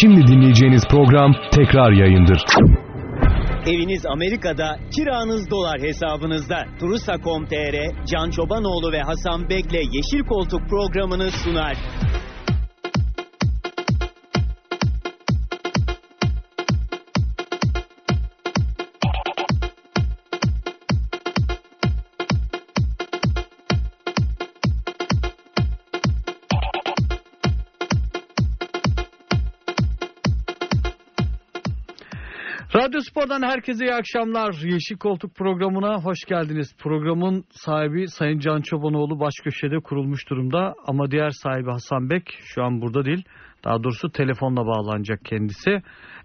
Şimdi dinleyeceğiniz program tekrar yayındır. Eviniz Amerika'da, kiranız dolar hesabınızda. Turusa.com.tr, Can Çobanoğlu ve Hasan Bek'le Yeşil Koltuk programını sunar. Spor'dan herkese iyi akşamlar. Yeşil Koltuk programına hoş geldiniz. Programın sahibi Sayın Can Çobanoğlu baş köşede kurulmuş durumda. Ama diğer sahibi Hasan Bek şu an burada değil. Daha doğrusu telefonla bağlanacak kendisi.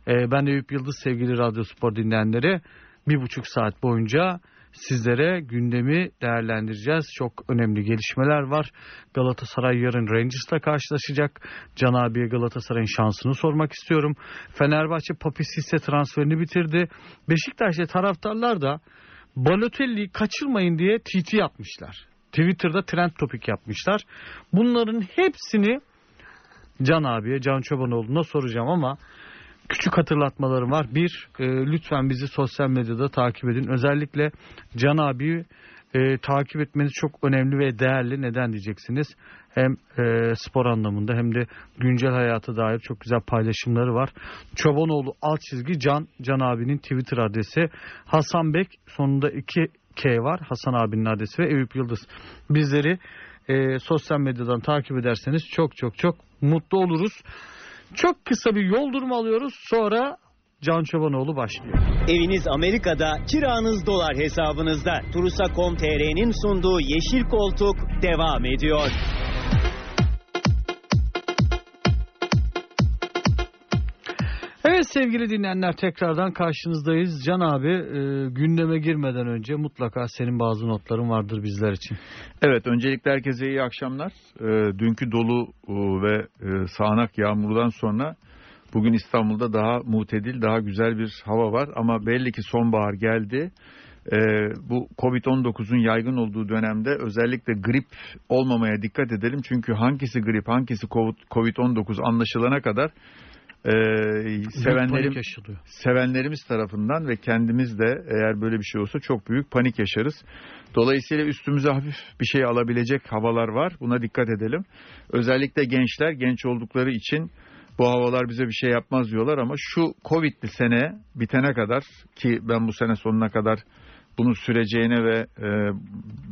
Ee, ben Eyüp Yıldız sevgili Radyo Spor dinleyenleri bir buçuk saat boyunca sizlere gündemi değerlendireceğiz. Çok önemli gelişmeler var. Galatasaray yarın Rangers'la karşılaşacak. Can abiye Galatasaray'ın şansını sormak istiyorum. Fenerbahçe Papi transferini bitirdi. Beşiktaş'ta taraftarlar da Balotelli'yi kaçırmayın diye TT yapmışlar. Twitter'da trend topik yapmışlar. Bunların hepsini Can abiye, Can Çobanoğlu'na soracağım ama küçük hatırlatmalarım var. Bir, e, lütfen bizi sosyal medyada takip edin. Özellikle Can abi e, takip etmeniz çok önemli ve değerli. Neden diyeceksiniz? Hem e, spor anlamında hem de güncel hayata dair çok güzel paylaşımları var. Çobanoğlu alt çizgi Can, Can abinin Twitter adresi. Hasan Bek sonunda 2 K var. Hasan abinin adresi ve Eyüp Yıldız. Bizleri e, sosyal medyadan takip ederseniz çok çok çok mutlu oluruz. Çok kısa bir yol durumu alıyoruz. Sonra Can Çobanoğlu başlıyor. Eviniz Amerika'da, kiranız dolar hesabınızda. Turusa.com.tr'nin sunduğu Yeşil Koltuk devam ediyor. Evet sevgili dinleyenler tekrardan karşınızdayız. Can abi e, gündeme girmeden önce mutlaka senin bazı notların vardır bizler için. Evet öncelikle herkese iyi akşamlar. E, dünkü dolu e, ve e, sağanak yağmurdan sonra bugün İstanbul'da daha mutedil, daha güzel bir hava var. Ama belli ki sonbahar geldi. E, bu Covid-19'un yaygın olduğu dönemde özellikle grip olmamaya dikkat edelim. Çünkü hangisi grip, hangisi Covid-19 anlaşılana kadar e, sevenlerim sevenlerimiz tarafından ve kendimiz de eğer böyle bir şey olsa çok büyük panik yaşarız. Dolayısıyla üstümüze hafif bir şey alabilecek havalar var. Buna dikkat edelim. Özellikle gençler genç oldukları için bu havalar bize bir şey yapmaz diyorlar ama şu Covid'li sene bitene kadar ki ben bu sene sonuna kadar bunun süreceğine ve e,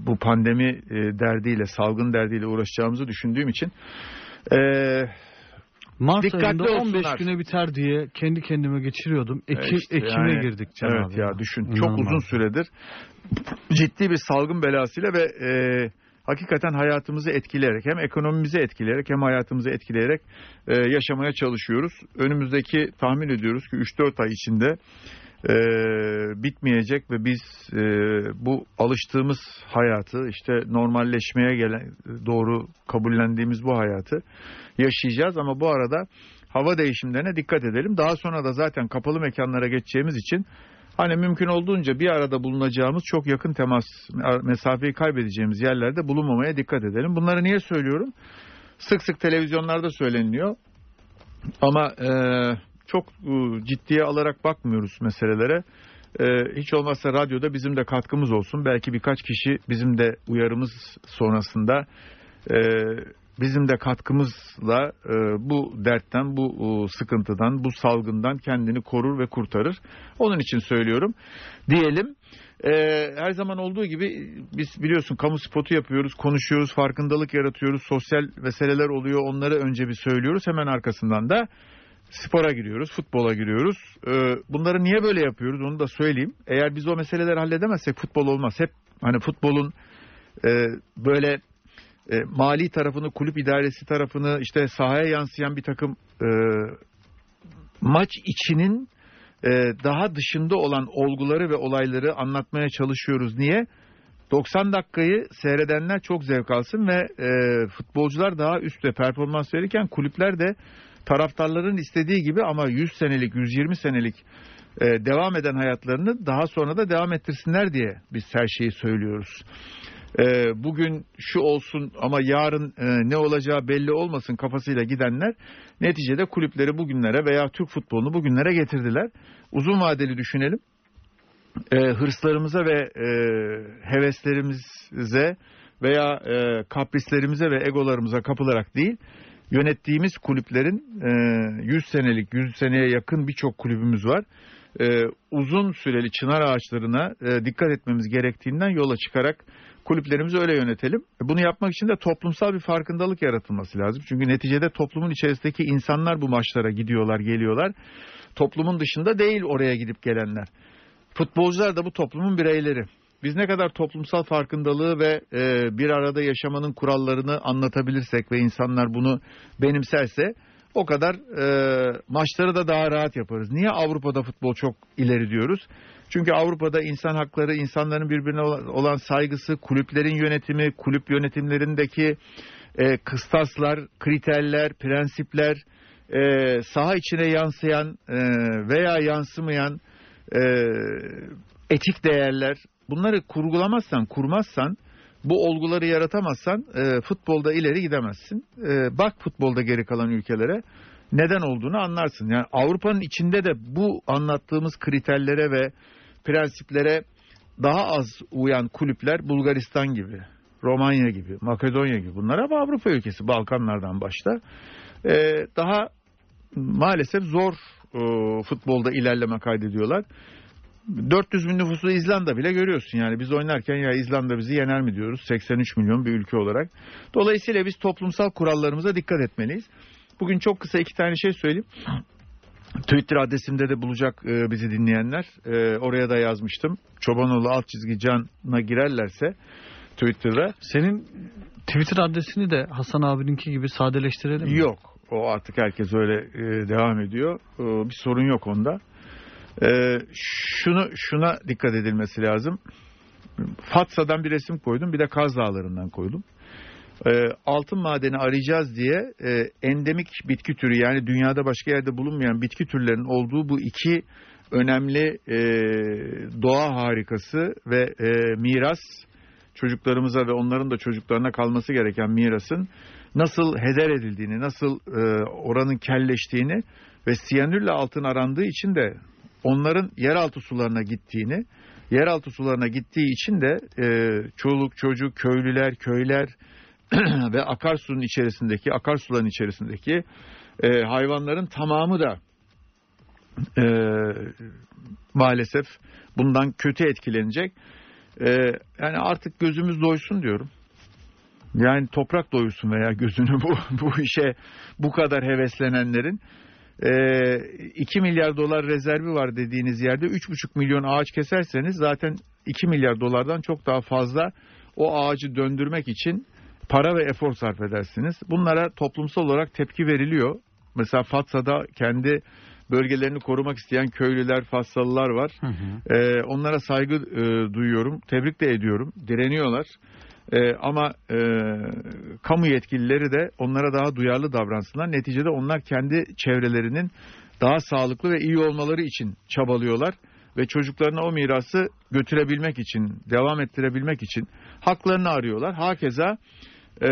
bu pandemi e, derdiyle, salgın derdiyle uğraşacağımızı düşündüğüm için eee Mart Dikkatli ayında 15 olsunlar. güne biter diye kendi kendime geçiriyordum. Eki, işte Ekim'e yani, girdik Can Evet abi. ya düşün. İnanılmaz. Çok uzun süredir ciddi bir salgın belasıyla ve e, hakikaten hayatımızı etkileyerek hem ekonomimizi etkileyerek hem hayatımızı etkileyerek e, yaşamaya çalışıyoruz. Önümüzdeki tahmin ediyoruz ki 3-4 ay içinde e, bitmeyecek ve biz e, bu alıştığımız hayatı işte normalleşmeye gelen doğru kabullendiğimiz bu hayatı yaşayacağız ama bu arada hava değişimlerine dikkat edelim. Daha sonra da zaten kapalı mekanlara geçeceğimiz için hani mümkün olduğunca bir arada bulunacağımız çok yakın temas mesafeyi kaybedeceğimiz yerlerde bulunmamaya dikkat edelim. Bunları niye söylüyorum? Sık sık televizyonlarda söyleniliyor. Ama e, çok e, ciddiye alarak bakmıyoruz meselelere. E, hiç olmazsa radyoda bizim de katkımız olsun. Belki birkaç kişi bizim de uyarımız sonrasında e, bizim de katkımızla bu dertten, bu e, sıkıntıdan, bu salgından kendini korur ve kurtarır. Onun için söylüyorum. Diyelim her zaman olduğu gibi biz biliyorsun kamu spotu yapıyoruz, konuşuyoruz, farkındalık yaratıyoruz, sosyal meseleler oluyor. Onları önce bir söylüyoruz. Hemen arkasından da spora giriyoruz, futbola giriyoruz. E, bunları niye böyle yapıyoruz onu da söyleyeyim. Eğer biz o meseleleri halledemezsek futbol olmaz. Hep hani futbolun e, böyle e, mali tarafını, kulüp idaresi tarafını işte sahaya yansıyan bir takım e, maç içinin daha dışında olan olguları ve olayları anlatmaya çalışıyoruz. Niye? 90 dakikayı seyredenler çok zevk alsın ve e, futbolcular daha üstte performans verirken kulüpler de taraftarların istediği gibi ama 100 senelik, 120 senelik e, devam eden hayatlarını daha sonra da devam ettirsinler diye biz her şeyi söylüyoruz. e, bugün şu olsun ama yarın e, ne olacağı belli olmasın kafasıyla gidenler neticede kulüpleri bugünlere veya Türk futbolunu bugünlere getirdiler. Uzun vadeli düşünelim. E, hırslarımıza ve e, heveslerimize veya e, kaprislerimize ve egolarımıza kapılarak değil, yönettiğimiz kulüplerin e, 100 senelik, 100 seneye yakın birçok kulübümüz var. E, uzun süreli çınar ağaçlarına e, dikkat etmemiz gerektiğinden yola çıkarak kulüplerimizi öyle yönetelim. Bunu yapmak için de toplumsal bir farkındalık yaratılması lazım. Çünkü neticede toplumun içerisindeki insanlar bu maçlara gidiyorlar, geliyorlar. Toplumun dışında değil oraya gidip gelenler. Futbolcular da bu toplumun bireyleri. Biz ne kadar toplumsal farkındalığı ve e, bir arada yaşamanın kurallarını anlatabilirsek ve insanlar bunu benimserse o kadar e, maçları da daha rahat yaparız. Niye Avrupa'da futbol çok ileri diyoruz? Çünkü Avrupa'da insan hakları, insanların birbirine olan saygısı, kulüplerin yönetimi, kulüp yönetimlerindeki e, kıstaslar, kriterler, prensipler, e, saha içine yansıyan e, veya yansımayan e, etik değerler bunları kurgulamazsan, kurmazsan bu olguları yaratamazsan e, futbolda ileri gidemezsin. E, bak futbolda geri kalan ülkelere neden olduğunu anlarsın. Yani Avrupa'nın içinde de bu anlattığımız kriterlere ve prensiplere daha az uyan kulüpler Bulgaristan gibi, Romanya gibi, Makedonya gibi. Bunlar hep Avrupa ülkesi, Balkanlardan başta. E, daha maalesef zor e, futbolda ilerleme kaydediyorlar. 400 bin nüfuslu İzlanda bile görüyorsun yani biz oynarken ya İzlanda bizi yener mi diyoruz 83 milyon bir ülke olarak. Dolayısıyla biz toplumsal kurallarımıza dikkat etmeliyiz. Bugün çok kısa iki tane şey söyleyeyim. Twitter adresimde de bulacak e, bizi dinleyenler. E, oraya da yazmıştım. Çobanoğlu alt çizgi canına girerlerse Twitter'da. Senin Twitter adresini de Hasan abininki gibi sadeleştirelim mi? Yok. O artık herkes öyle e, devam ediyor. E, bir sorun yok onda. E, şunu şuna dikkat edilmesi lazım. Fatsa'dan bir resim koydum. Bir de Kaz Dağları'ndan koydum. E, altın madeni arayacağız diye e, endemik bitki türü yani dünyada başka yerde bulunmayan bitki türlerinin olduğu bu iki önemli e, doğa harikası ve e, miras çocuklarımıza ve onların da çocuklarına kalması gereken mirasın nasıl heder edildiğini, nasıl e, oranın kelleştiğini ve siyanürle altın arandığı için de onların yeraltı sularına gittiğini, yeraltı sularına gittiği için de e, çoluk çocuk, köylüler, köyler ve akarsunun içerisindeki, akarsuların içerisindeki e, hayvanların tamamı da e, maalesef bundan kötü etkilenecek. E, yani artık gözümüz doysun diyorum. Yani toprak doyursun veya gözünü bu, bu işe bu kadar heveslenenlerin. E, 2 milyar dolar rezervi var dediğiniz yerde 3,5 milyon ağaç keserseniz zaten 2 milyar dolardan çok daha fazla o ağacı döndürmek için para ve efor sarf edersiniz. Bunlara toplumsal olarak tepki veriliyor. Mesela Fatsa'da kendi bölgelerini korumak isteyen köylüler, Fassalılar var. Hı hı. Ee, onlara saygı e, duyuyorum, tebrik de ediyorum. Direniyorlar. Ee, ama e, kamu yetkilileri de onlara daha duyarlı davransınlar. Neticede onlar kendi çevrelerinin daha sağlıklı ve iyi olmaları için çabalıyorlar ve çocuklarına o mirası götürebilmek için, devam ettirebilmek için haklarını arıyorlar. Hakeza e,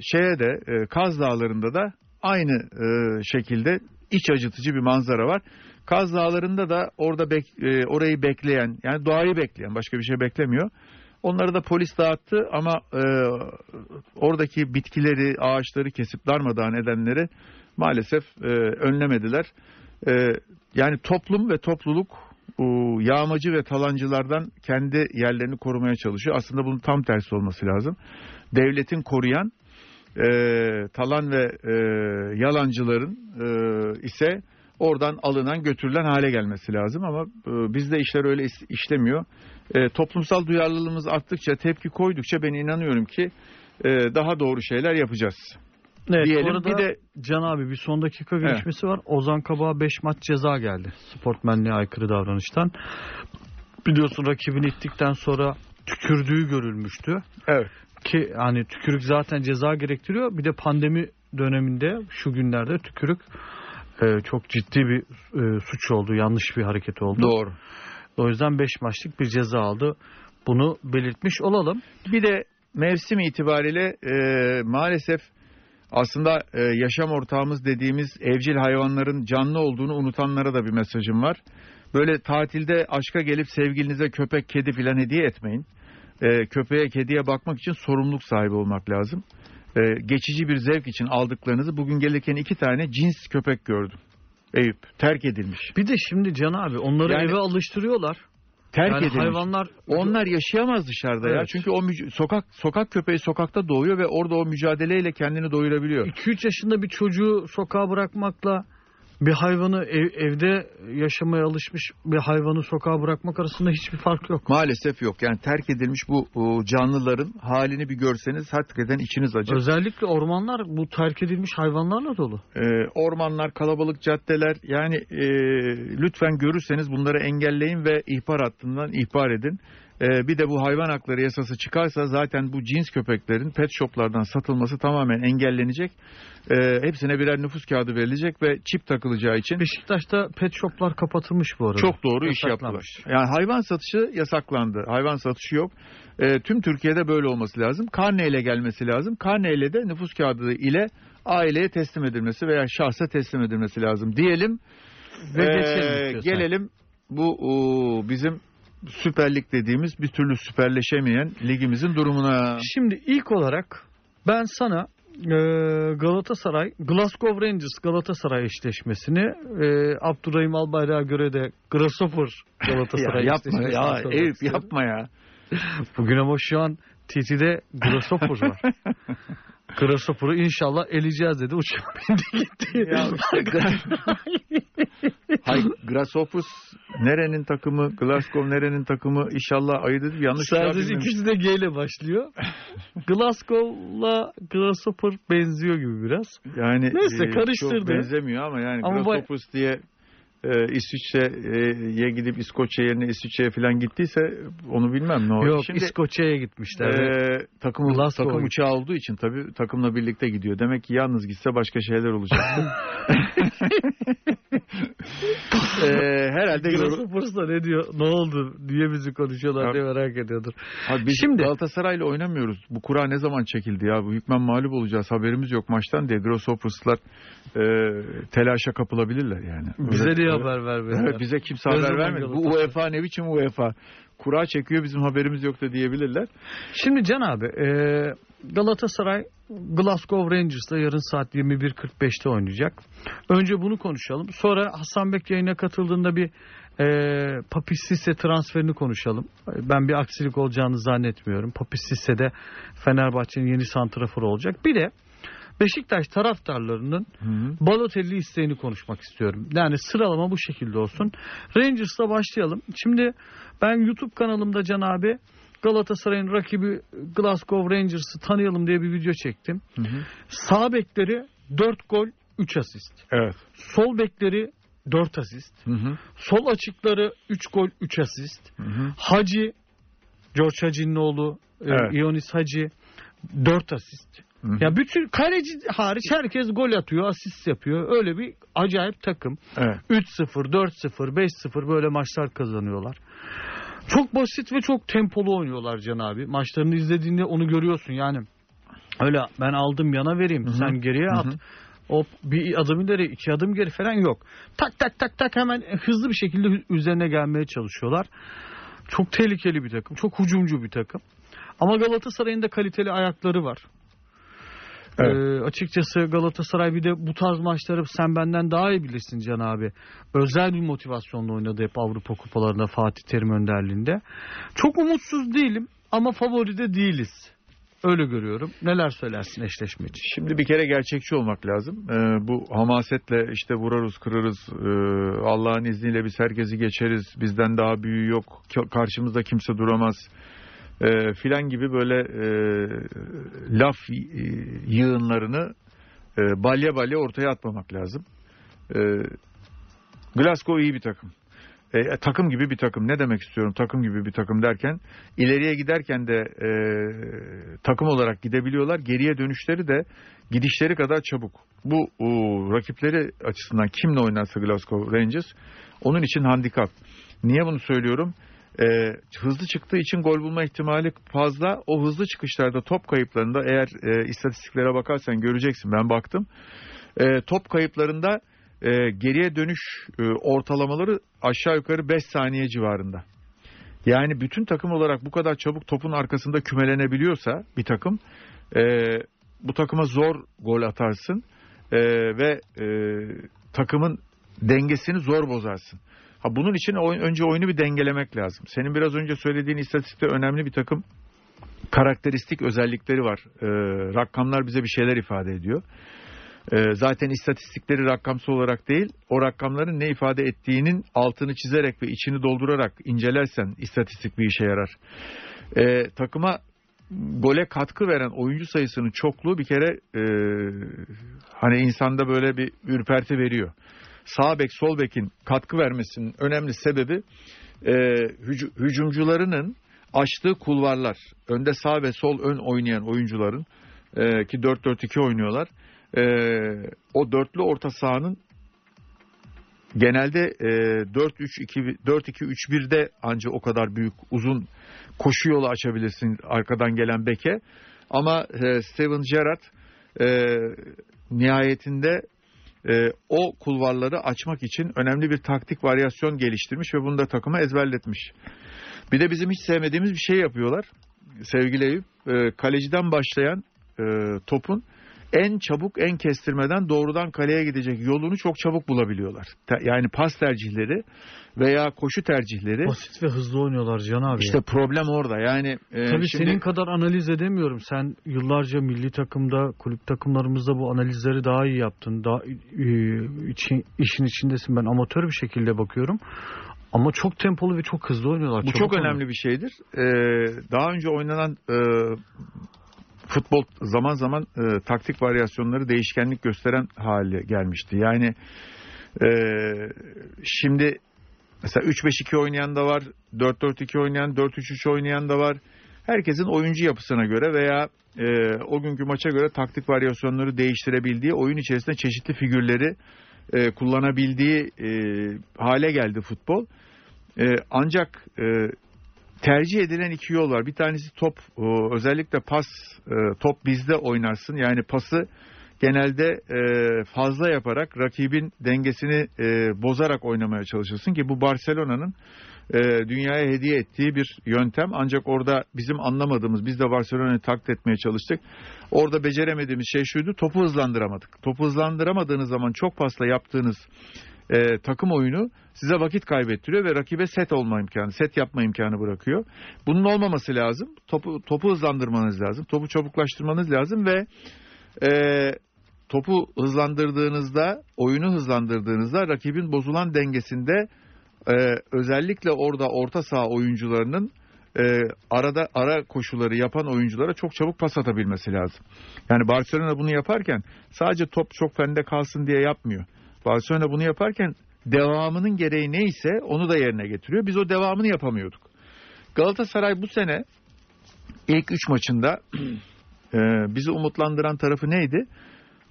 şeye de e, Kaz Dağları'nda da aynı e, şekilde iç acıtıcı bir manzara var. Kaz Dağları'nda da orada bek, e, orayı bekleyen yani doğayı bekleyen başka bir şey beklemiyor. Onları da polis dağıttı ama e, oradaki bitkileri, ağaçları kesip darmadağın edenleri maalesef e, önlemediler. E, yani toplum ve topluluk e, yağmacı ve talancılardan kendi yerlerini korumaya çalışıyor. Aslında bunun tam tersi olması lazım. Devletin koruyan e, talan ve e, yalancıların e, ise oradan alınan götürülen hale gelmesi lazım ama e, bizde işler öyle işlemiyor. E, toplumsal duyarlılığımız arttıkça tepki koydukça ben inanıyorum ki e, daha doğru şeyler yapacağız. Evet, Diyelim. bu arada Bir de- Can abi bir son dakika gelişmesi var. Ozan Kabak'a 5 maç ceza geldi. Sportmenliğe aykırı davranıştan. Biliyorsun rakibini ittikten sonra tükürdüğü görülmüştü. Evet. Ki hani tükürük zaten ceza gerektiriyor. Bir de pandemi döneminde şu günlerde tükürük e, çok ciddi bir e, suç oldu. Yanlış bir hareket oldu. Doğru. O yüzden 5 maçlık bir ceza aldı. Bunu belirtmiş olalım. Bir de mevsim itibariyle e, maalesef aslında e, yaşam ortağımız dediğimiz evcil hayvanların canlı olduğunu unutanlara da bir mesajım var. Böyle tatilde aşka gelip sevgilinize köpek, kedi filan hediye etmeyin. E, köpeğe, kediye bakmak için sorumluluk sahibi olmak lazım. E, geçici bir zevk için aldıklarınızı bugün gelirken iki tane cins köpek gördüm. Eyüp terk edilmiş. Bir de şimdi Can abi onları Yani- eve alıştırıyorlar. Terk yani edilmiş. hayvanlar Onlar yaşayamaz dışarıda ya. Evet. Çünkü o sokak sokak köpeği sokakta doğuyor ve orada o mücadeleyle kendini doyurabiliyor. 2-3 yaşında bir çocuğu sokağa bırakmakla bir hayvanı ev- evde yaşamaya alışmış bir hayvanı sokağa bırakmak arasında hiçbir fark yok. Maalesef yok. Yani terk edilmiş bu o, canlıların halini bir görseniz hakikaten içiniz acır. Özellikle ormanlar bu terk edilmiş hayvanlarla dolu. Ee, ormanlar, kalabalık caddeler yani e, lütfen görürseniz bunları engelleyin ve ihbar hattından ihbar edin. Ee, bir de bu hayvan hakları yasası çıkarsa zaten bu cins köpeklerin pet shoplardan satılması tamamen engellenecek. Ee, hepsine birer nüfus kağıdı verilecek ve çip takılacağı için Beşiktaş'ta pet shoplar kapatılmış bu arada. çok doğru iş yaptılar. Yani hayvan satışı yasaklandı. Hayvan satışı yok. Ee, tüm Türkiye'de böyle olması lazım. Karneyle gelmesi lazım. Karneyle de nüfus kağıdı ile aileye teslim edilmesi veya şahsa teslim edilmesi lazım diyelim. Ve Ee, gelelim bu o, bizim Süper Lig dediğimiz bir türlü süperleşemeyen ligimizin durumuna. Şimdi ilk olarak ben sana e, Galatasaray, Glasgow Rangers Galatasaray eşleşmesini e, Abdurrahim Albayrak'a göre de Grasshopper Ya Galatasaray yapma eşleşmesini ya Eyüp yapma ya. Bugün ama şu an TT'de Grasshopper var. Grasshopper'ı inşallah eleyeceğiz dedi. Uçağa bindi gitti. Ya, Hay Grasshoppers nerenin takımı, Glasgow nerenin takımı inşallah ayırt edip yanlış Sadece ikisi de G ile başlıyor. Glasgow'la Grasshopper benziyor gibi biraz. Yani Neyse, e, karıştırdı. Çok benzemiyor ama yani Ama Grasshoppers diye e, İsviçre'ye gidip İskoçya yerine İsviçre'ye falan gittiyse onu bilmem ne oldu. Yok Şimdi İskoçya'ya gitmişler. e, takım, Glasgow takım uçağı olduğu için tabii takımla birlikte gidiyor. Demek ki yalnız gitse başka şeyler olacak. e, herhalde yoru- Grasshopper da ne diyor? Ne oldu diye bizi konuşuyorlar diye merak ediyordur. Abi biz Şimdi- Galatasaray'la oynamıyoruz. Bu kura ne zaman çekildi ya? Bu hükmen mağlup olacağız. Haberimiz yok maçtan diye. Grasshoppers'lar e, telaşa kapılabilirler yani. Bize niye öyle- haber vermedi? Evet, bize kimse Ne haber vermedi. Bu? UEFA ne biçim UEFA? Kura çekiyor bizim haberimiz yok da diyebilirler. Şimdi Can abi e, Galatasaray Glasgow Rangers'la yarın saat 21.45'te oynayacak. Önce bunu konuşalım. Sonra Hasan Bek yayına katıldığında bir e, Sisse transferini konuşalım. Ben bir aksilik olacağını zannetmiyorum. Sisse de Fenerbahçe'nin yeni santraforu olacak. Bir de Beşiktaş taraftarlarının Balotelli isteğini konuşmak istiyorum. Yani sıralama bu şekilde olsun. Rangers'la başlayalım. Şimdi ben YouTube kanalımda Can abi Galatasaray'ın rakibi Glasgow Rangers'ı tanıyalım diye bir video çektim. Sağ bekleri 4 gol 3 asist. Evet. Sol bekleri 4 asist. Hı hı. Sol açıkları 3 gol 3 asist. Hı hı. Hacı George Hacı'nın oğlu e, Evet. Ionis Hacı 4 asist. Hı. Ya bütün kaleci hariç herkes gol atıyor, asist yapıyor. Öyle bir acayip takım. Evet. 3-0, 4-0, 5-0 böyle maçlar kazanıyorlar. Çok basit ve çok tempolu oynuyorlar Can abi. Maçlarını izlediğinde onu görüyorsun yani. Öyle ben aldım yana vereyim Hı hı. sen geriye at. hı. O bir adım ileri iki adım geri falan yok. Tak tak tak tak hemen hızlı bir şekilde üzerine gelmeye çalışıyorlar. Çok tehlikeli bir takım. Çok hucumcu bir takım. Ama Galatasaray'ın da kaliteli ayakları var. Evet. Ee, açıkçası Galatasaray bir de bu tarz maçları sen benden daha iyi bilirsin Can abi. Özel bir motivasyonla oynadı hep Avrupa kupalarında Fatih Terim önderliğinde. Çok umutsuz değilim ama favori de değiliz. Öyle görüyorum. Neler söylersin eşleşme için? Şimdi bir kere gerçekçi olmak lazım. Ee, bu hamasetle işte vurarız kırarız ee, Allah'ın izniyle biz herkesi geçeriz bizden daha büyüğü yok Ka- karşımızda kimse duramaz ee, filan gibi böyle ee, laf ee, yığınlarını ee, balya balya ortaya atmamak lazım. Ee, Glasgow iyi bir takım. E, takım gibi bir takım. Ne demek istiyorum takım gibi bir takım derken ileriye giderken de e, takım olarak gidebiliyorlar. Geriye dönüşleri de gidişleri kadar çabuk. Bu o, rakipleri açısından kimle oynarsa Glasgow Rangers onun için handikap. Niye bunu söylüyorum? E, hızlı çıktığı için gol bulma ihtimali fazla. O hızlı çıkışlarda top kayıplarında eğer e, istatistiklere bakarsan göreceksin ben baktım. E, top kayıplarında e, geriye dönüş e, ortalamaları aşağı yukarı 5 saniye civarında. Yani bütün takım olarak bu kadar çabuk topun arkasında kümelenebiliyorsa bir takım e, bu takıma zor gol atarsın e, ve e, takımın dengesini zor bozarsın. Ha bunun için oyun, önce oyunu bir dengelemek lazım. Senin biraz önce söylediğin istatistikte önemli bir takım karakteristik özellikleri var. E, rakamlar bize bir şeyler ifade ediyor. E, zaten istatistikleri rakamsal olarak değil, o rakamların ne ifade ettiğinin altını çizerek ve içini doldurarak incelersen istatistik bir işe yarar. E, takıma gole katkı veren oyuncu sayısının çokluğu bir kere e, hani insanda böyle bir ürperti veriyor. Sağ bek sol bekin katkı vermesinin önemli sebebi e, hüc- hücumcularının açtığı kulvarlar. Önde sağ ve sol ön oynayan oyuncuların e, ki 4-4-2 oynuyorlar. E, o dörtlü orta sahanın genelde e, 4-3-2 4-2-3-1'de ancak o kadar büyük uzun koşu yolu açabilirsin arkadan gelen beke. Ama e, Steven Gerrard e, nihayetinde e, o kulvarları açmak için önemli bir taktik varyasyon geliştirmiş ve bunu da takıma ezberletmiş. Bir de bizim hiç sevmediğimiz bir şey yapıyorlar sevgili Eyüp. E, kaleciden başlayan e, topun en çabuk en kestirmeden doğrudan kaleye gidecek yolunu çok çabuk bulabiliyorlar. Yani pas tercihleri veya koşu tercihleri Basit ve hızlı oynuyorlar Can abi. işte problem orada. Yani e, Tabii şimdi- senin kadar analiz edemiyorum. Sen yıllarca milli takımda, kulüp takımlarımızda bu analizleri daha iyi yaptın. Daha e, için, işin içindesin. Ben amatör bir şekilde bakıyorum. Ama çok tempolu ve çok hızlı oynuyorlar. Bu çok önemli bir şeydir. Ee, daha önce oynanan e, futbol zaman zaman e, taktik varyasyonları değişkenlik gösteren hale gelmişti. Yani e, şimdi mesela 3-5-2 oynayan da var, 4-4-2 oynayan, 4-3-3 oynayan da var. Herkesin oyuncu yapısına göre veya e, o günkü maça göre taktik varyasyonları değiştirebildiği, oyun içerisinde çeşitli figürleri e, kullanabildiği e, hale geldi futbol. E, ancak e, tercih edilen iki yol var. Bir tanesi top, e, özellikle pas, e, top bizde oynarsın. Yani pası genelde e, fazla yaparak rakibin dengesini bozarak oynamaya çalışırsın ki bu Barcelona'nın dünyaya hediye ettiği bir yöntem. Ancak orada bizim anlamadığımız, biz de Barcelona'yı taklit etmeye çalıştık. Orada beceremediğimiz şey şuydu, topu hızlandıramadık. Topu hızlandıramadığınız zaman çok pasla yaptığınız e, takım oyunu size vakit kaybettiriyor ve rakibe set olma imkanı, set yapma imkanı bırakıyor. Bunun olmaması lazım. Topu, topu hızlandırmanız lazım. Topu çabuklaştırmanız lazım ve e, topu hızlandırdığınızda, oyunu hızlandırdığınızda rakibin bozulan dengesinde e, özellikle orada orta saha oyuncularının e, arada ara koşuları yapan oyunculara çok çabuk pas atabilmesi lazım. Yani Barcelona bunu yaparken sadece top çok fende kalsın diye yapmıyor. Barcelona bunu yaparken devamının gereği neyse onu da yerine getiriyor. Biz o devamını yapamıyorduk. Galatasaray bu sene ilk 3 maçında e, bizi umutlandıran tarafı neydi?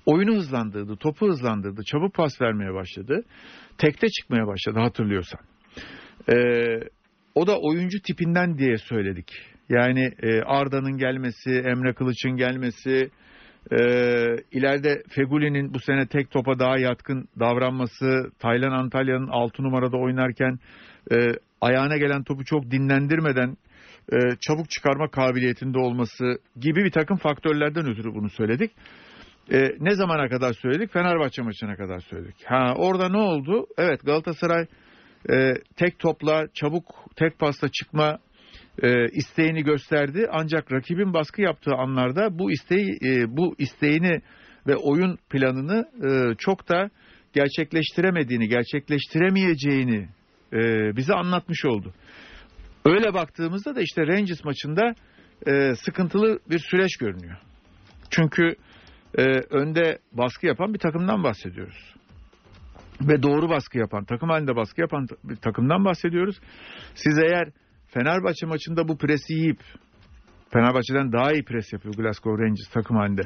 Oyunu hızlandırdı, topu hızlandırdı, çabuk pas vermeye başladı. Tekte çıkmaya başladı hatırlıyorsan. E, o da oyuncu tipinden diye söyledik. Yani e, Arda'nın gelmesi, Emre Kılıç'ın gelmesi, e, ileride Feguli'nin bu sene tek topa daha yatkın davranması, Taylan Antalya'nın 6 numarada oynarken e, ayağına gelen topu çok dinlendirmeden e, çabuk çıkarma kabiliyetinde olması gibi bir takım faktörlerden ötürü bunu söyledik. E, ne zamana kadar söyledik? Fenerbahçe maçına kadar söyledik. Ha orada ne oldu? Evet Galatasaray e, tek topla, çabuk tek pasla çıkma e, isteğini gösterdi. Ancak rakibin baskı yaptığı anlarda bu isteği, e, bu isteğini ve oyun planını e, çok da gerçekleştiremediğini, gerçekleştiremeyeceğini e, bize anlatmış oldu. Öyle baktığımızda da işte Rangers maçında e, sıkıntılı bir süreç görünüyor. Çünkü e, önde baskı yapan bir takımdan bahsediyoruz. Ve doğru baskı yapan, takım halinde baskı yapan bir takımdan bahsediyoruz. Siz eğer Fenerbahçe maçında bu presi yiyip Fenerbahçe'den daha iyi pres yapıyor Glasgow Rangers takım halinde.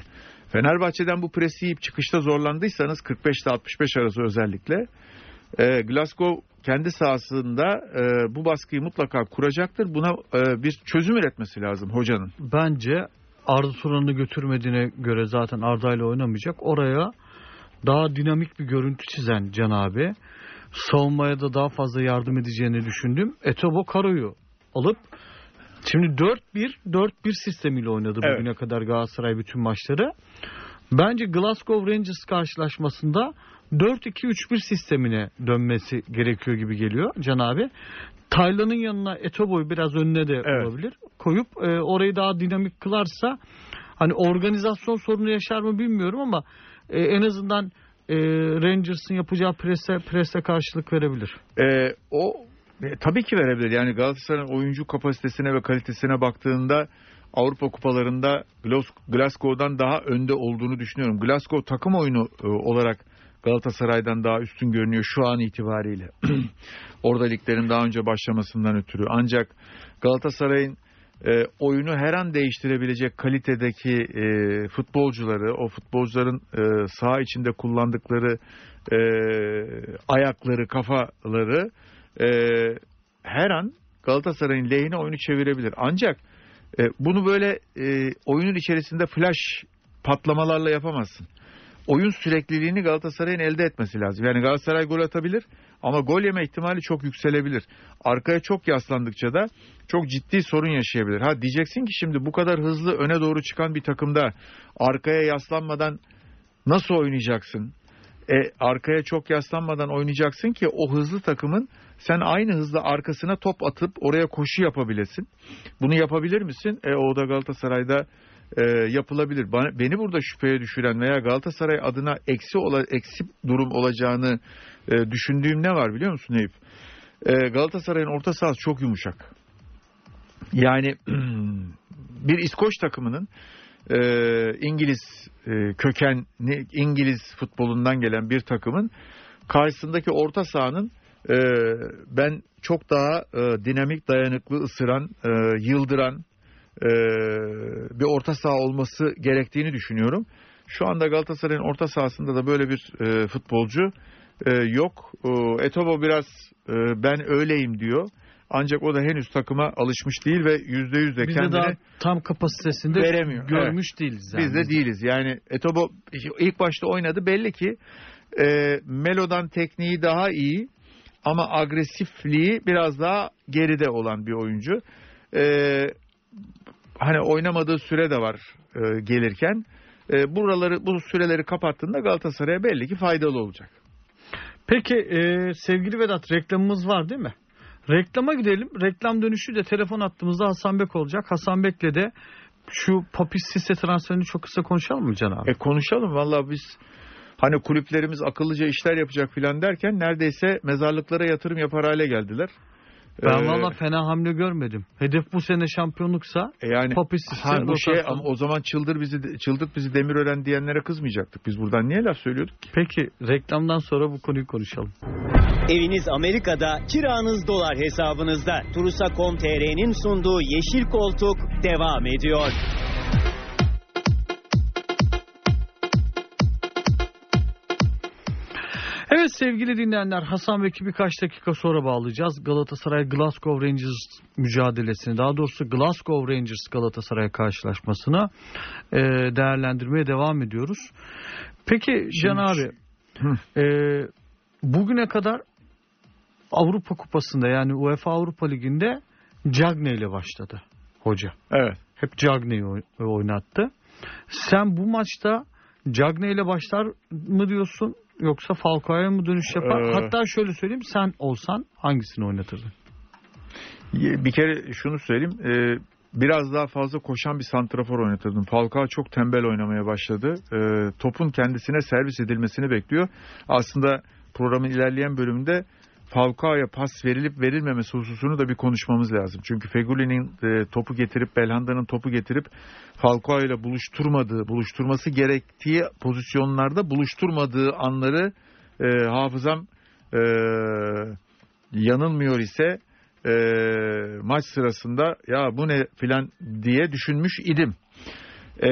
Fenerbahçe'den bu presi yiyip çıkışta zorlandıysanız 45 ile 65 arası özellikle E, Glasgow kendi sahasında e, bu baskıyı mutlaka kuracaktır. Buna e, bir çözüm üretmesi lazım hocanın. Bence Arda Turan'ı götürmediğine göre zaten Arda ile oynamayacak. Oraya daha dinamik bir görüntü çizen Can abi. Savunmaya da daha fazla yardım edeceğini düşündüm. Etobo Karo'yu alıp şimdi 4-1 4-1 sistemiyle oynadı Evet. bugüne kadar Galatasaray bütün maçları. Bence Glasgow Rangers karşılaşmasında 4-2-3-1 sistemine dönmesi gerekiyor gibi geliyor Can abi. Taylan'ın yanına Etobo'yu biraz önüne de Evet. olabilir. Koyup e, orayı daha dinamik kılarsa hani organizasyon sorunu yaşar mı bilmiyorum ama e, en azından e, Rangers'ın yapacağı prese, prese karşılık verebilir. E, o e, tabii ki verebilir. Yani Galatasaray'ın oyuncu kapasitesine ve kalitesine baktığında Avrupa kupalarında Glas- Glasgow'dan daha önde olduğunu düşünüyorum. Glasgow takım oyunu e, olarak Galatasaray'dan daha üstün görünüyor şu an itibariyle. Orada liglerin daha önce başlamasından ötürü. Ancak Galatasaray'ın e, oyunu her an değiştirebilecek kalitedeki e, futbolcuları, o futbolcuların e, saha içinde kullandıkları e, ayakları, kafaları e, her an Galatasaray'ın lehine oyunu çevirebilir. Ancak e, bunu böyle e, oyunun içerisinde flash patlamalarla yapamazsın. Oyun sürekliliğini Galatasaray'ın elde etmesi lazım. Yani Galatasaray gol atabilir ama gol yeme ihtimali çok yükselebilir. Arkaya çok yaslandıkça da çok ciddi sorun yaşayabilir. Ha diyeceksin ki şimdi bu kadar hızlı öne doğru çıkan bir takımda arkaya yaslanmadan nasıl oynayacaksın? E, arkaya çok yaslanmadan oynayacaksın ki o hızlı takımın sen aynı hızla arkasına top atıp oraya koşu yapabilesin. Bunu yapabilir misin? E, o da Galatasaray'da e, yapılabilir. Bana, beni burada şüpheye düşüren veya Galatasaray adına eksi ola, eksi durum olacağını e, düşündüğüm ne var biliyor musun Eyüp? E, Galatasaray'ın orta sahası çok yumuşak. Yani bir İskoç takımının e, İngiliz e, kökenli İngiliz futbolundan gelen bir takımın karşısındaki orta sahanın e, ben çok daha e, dinamik, dayanıklı, ısıran, e, yıldıran e, bir orta saha olması gerektiğini düşünüyorum. Şu anda Galatasaray'ın orta sahasında da böyle bir e, futbolcu e, yok. E, Etobo biraz e, ben öyleyim diyor. Ancak o da henüz takıma alışmış değil ve yüzde yüz de Biz de kendini daha tam kapasitesinde veremiyor. görmüş değiliz. Yani. biz de değiliz. Yani Etobo ilk başta oynadı belli ki e, Melo'dan tekniği daha iyi ama agresifliği biraz daha geride olan bir oyuncu. E, hani oynamadığı süre de var e, gelirken. E, buraları bu süreleri kapattığında Galatasaray'a belli ki faydalı olacak. Peki e, sevgili Vedat reklamımız var değil mi? Reklama gidelim. Reklam dönüşü de telefon attığımızda Hasan Bek olacak. Hasan Bek'le de şu Papis Sisse transferini çok kısa konuşalım mı Can abi? E konuşalım valla biz hani kulüplerimiz akıllıca işler yapacak filan derken neredeyse mezarlıklara yatırım yapar hale geldiler. Ben Ee, valla fena hamle görmedim. Hedef bu sene şampiyonluksa E Yani Papis Sisse ha, bu şey ama o zaman çıldır bizi çıldırt bizi Demirören diyenlere kızmayacaktık. Biz buradan niye laf söylüyorduk ki? Peki reklamdan sonra bu konuyu konuşalım. Eviniz Amerika'da, kiranız dolar hesabınızda. Turusa.com.tr'nin sunduğu Yeşil Koltuk devam ediyor. Evet sevgili dinleyenler Hasan Bek'i birkaç dakika sonra bağlayacağız. Galatasaray Glasgow Rangers mücadelesini daha doğrusu Glasgow Rangers Galatasaray karşılaşmasını e, değerlendirmeye devam ediyoruz. Peki Can abi e, bugüne kadar Avrupa Kupası'nda yani UEFA Avrupa Ligi'nde Cagney ile başladı hoca. Evet. Hep Cagney'i oy- oynattı. Sen bu maçta Cagney ile başlar mı diyorsun yoksa Falcao'ya mı dönüş yapar? Ee, Hatta şöyle söyleyeyim sen olsan hangisini oynatırdın? Bir kere şunu söyleyeyim. e, biraz daha fazla koşan bir santrafor oynatırdım. Falcao çok tembel oynamaya başladı. E, topun kendisine servis edilmesini bekliyor. Aslında programın ilerleyen bölümünde Falcao'ya pas verilip verilmemesi hususunu da bir konuşmamız lazım. Çünkü Feguli'nin e, topu getirip Belhanda'nın topu getirip Falcao ile buluşturmadığı, buluşturması gerektiği pozisyonlarda buluşturmadığı anları e, hafızam e, yanılmıyor ise e, maç sırasında ya bu ne filan diye düşünmüş idim. E,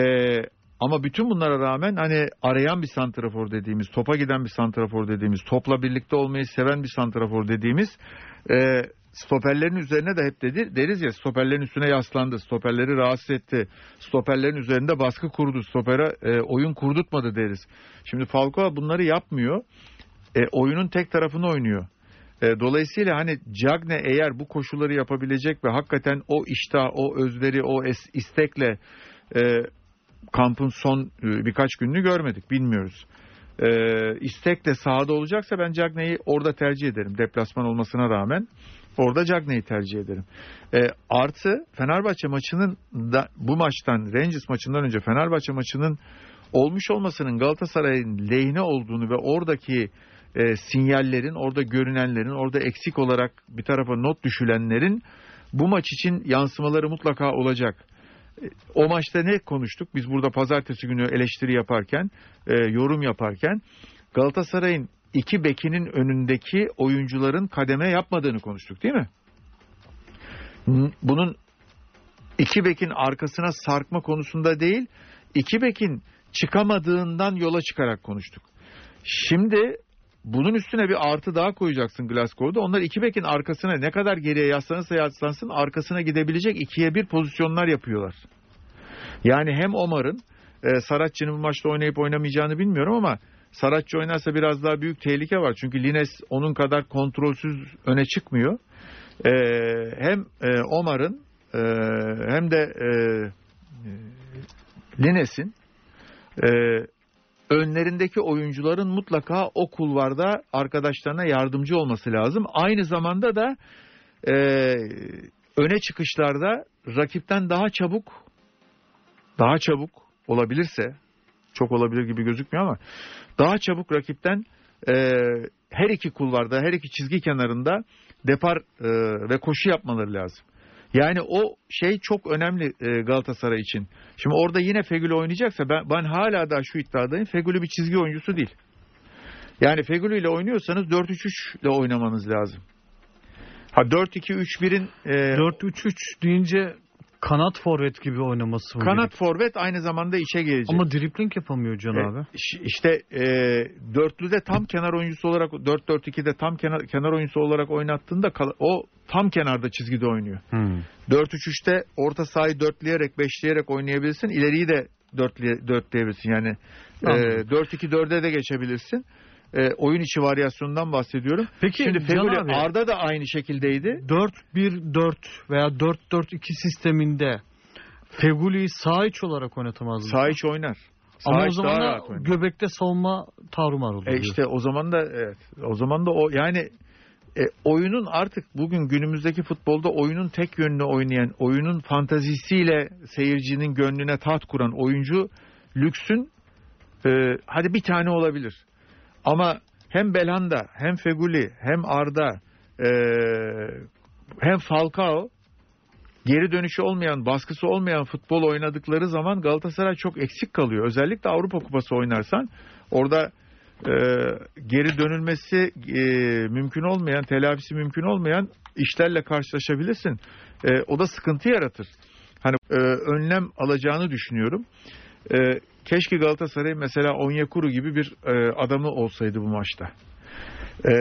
ama bütün bunlara rağmen hani arayan bir santrafor dediğimiz, topa giden bir santrafor dediğimiz, topla birlikte olmayı seven bir santrafor dediğimiz e, stoperlerin üzerine de hep dedi, deriz ya stoperlerin üstüne yaslandı, stoperleri rahatsız etti, stoperlerin üzerinde baskı kurdu, stopere e, oyun kurdurtmadı deriz. Şimdi Falcao bunları yapmıyor, e, oyunun tek tarafını oynuyor. E, dolayısıyla hani Cagne eğer bu koşulları yapabilecek ve hakikaten o iştah, o özveri, o es, istekle e, kampın son e, birkaç gününü görmedik, bilmiyoruz. E, istekle sahada olacaksa ben Cagne'yi orada tercih ederim. Deplasman olmasına rağmen orada Cagne'yi tercih ederim. E, artı Fenerbahçe maçının da bu maçtan Rangers maçından önce Fenerbahçe maçının olmuş olmasının Galatasaray'ın lehine olduğunu ve oradaki e, sinyallerin, orada görünenlerin, orada eksik olarak bir tarafa not düşülenlerin bu maç için yansımaları mutlaka olacak. O maçta ne konuştuk? Biz burada pazartesi günü eleştiri yaparken, e, yorum yaparken Galatasaray'ın iki bekinin önündeki oyuncuların kademe yapmadığını konuştuk değil mi? Bunun iki bekin arkasına sarkma konusunda değil, iki bekin çıkamadığından yola çıkarak konuştuk. Şimdi bunun üstüne bir artı daha koyacaksın Glasgow'da. Onlar iki bekin arkasına ne kadar geriye yaslanırsa yaslansın arkasına gidebilecek ikiye bir pozisyonlar yapıyorlar. Yani hem Omar'ın e, Saratçı'nın bu maçta oynayıp oynamayacağını bilmiyorum ama Saratçı oynarsa biraz daha büyük tehlike var. Çünkü Lines onun kadar kontrolsüz öne çıkmıyor. E, hem e, Omar'ın e, hem de e, Lines'in e, önlerindeki oyuncuların mutlaka o kulvarda arkadaşlarına yardımcı olması lazım. Aynı zamanda da e, öne çıkışlarda rakipten daha çabuk daha çabuk olabilirse çok olabilir gibi gözükmüyor ama daha çabuk rakipten e, her iki kulvarda her iki çizgi kenarında depar e, ve koşu yapmaları lazım. Yani o şey çok önemli e, Galatasaray için. Şimdi orada yine Fegül oynayacaksa ben, ben hala da şu iddiadayım. Fegül'ü bir çizgi oyuncusu değil. Yani Fegül'ü ile oynuyorsanız 4-3-3 ile oynamanız lazım. Ha 4-2-3-1'in e, 4-3-3 deyince kanat forvet gibi oynaması mı kanat gerek? forvet aynı zamanda içe gelecek. Ama dripling yapamıyor Can E, abi. işte e, dörtlüde tam kenar oyuncusu olarak 4-4-2'de tam kenar, kenar oyuncusu olarak oynattığında o tam kenarda çizgide oynuyor. Hmm. 4-3-3'te orta sahayı dörtleyerek, beşleyerek oynayabilirsin. İleriyi de dörtleye, dörtleyebilirsin. Yani e, Anladım. 4-2-4'e de geçebilirsin. E, oyun içi varyasyonundan bahsediyorum. Peki Şimdi abi Arda da aynı şekildeydi. 4-1-4 veya 4-4-2 sisteminde Feguli'yi sağ iç olarak oynatamaz mı? Sağ iç oynar. Sağ Ama o zaman da göbekte savunma tarumar oluyor. E işte o zaman da evet. O zaman da o yani e, oyunun artık bugün günümüzdeki futbolda oyunun tek yönlü oynayan, oyunun fantazisiyle seyircinin gönlüne taht kuran oyuncu lüksün e, hadi bir tane olabilir. Ama hem Belhanda, hem Feguli, hem Arda, e, hem Falcao geri dönüşü olmayan, baskısı olmayan futbol oynadıkları zaman Galatasaray çok eksik kalıyor. Özellikle Avrupa Kupası oynarsan orada e, geri dönülmesi e, mümkün olmayan, telafisi mümkün olmayan işlerle karşılaşabilirsin. E, o da sıkıntı yaratır. Hani e, önlem alacağını düşünüyorum. E, keşke Galatasaray mesela Onyekuru gibi bir e, adamı olsaydı bu maçta. E,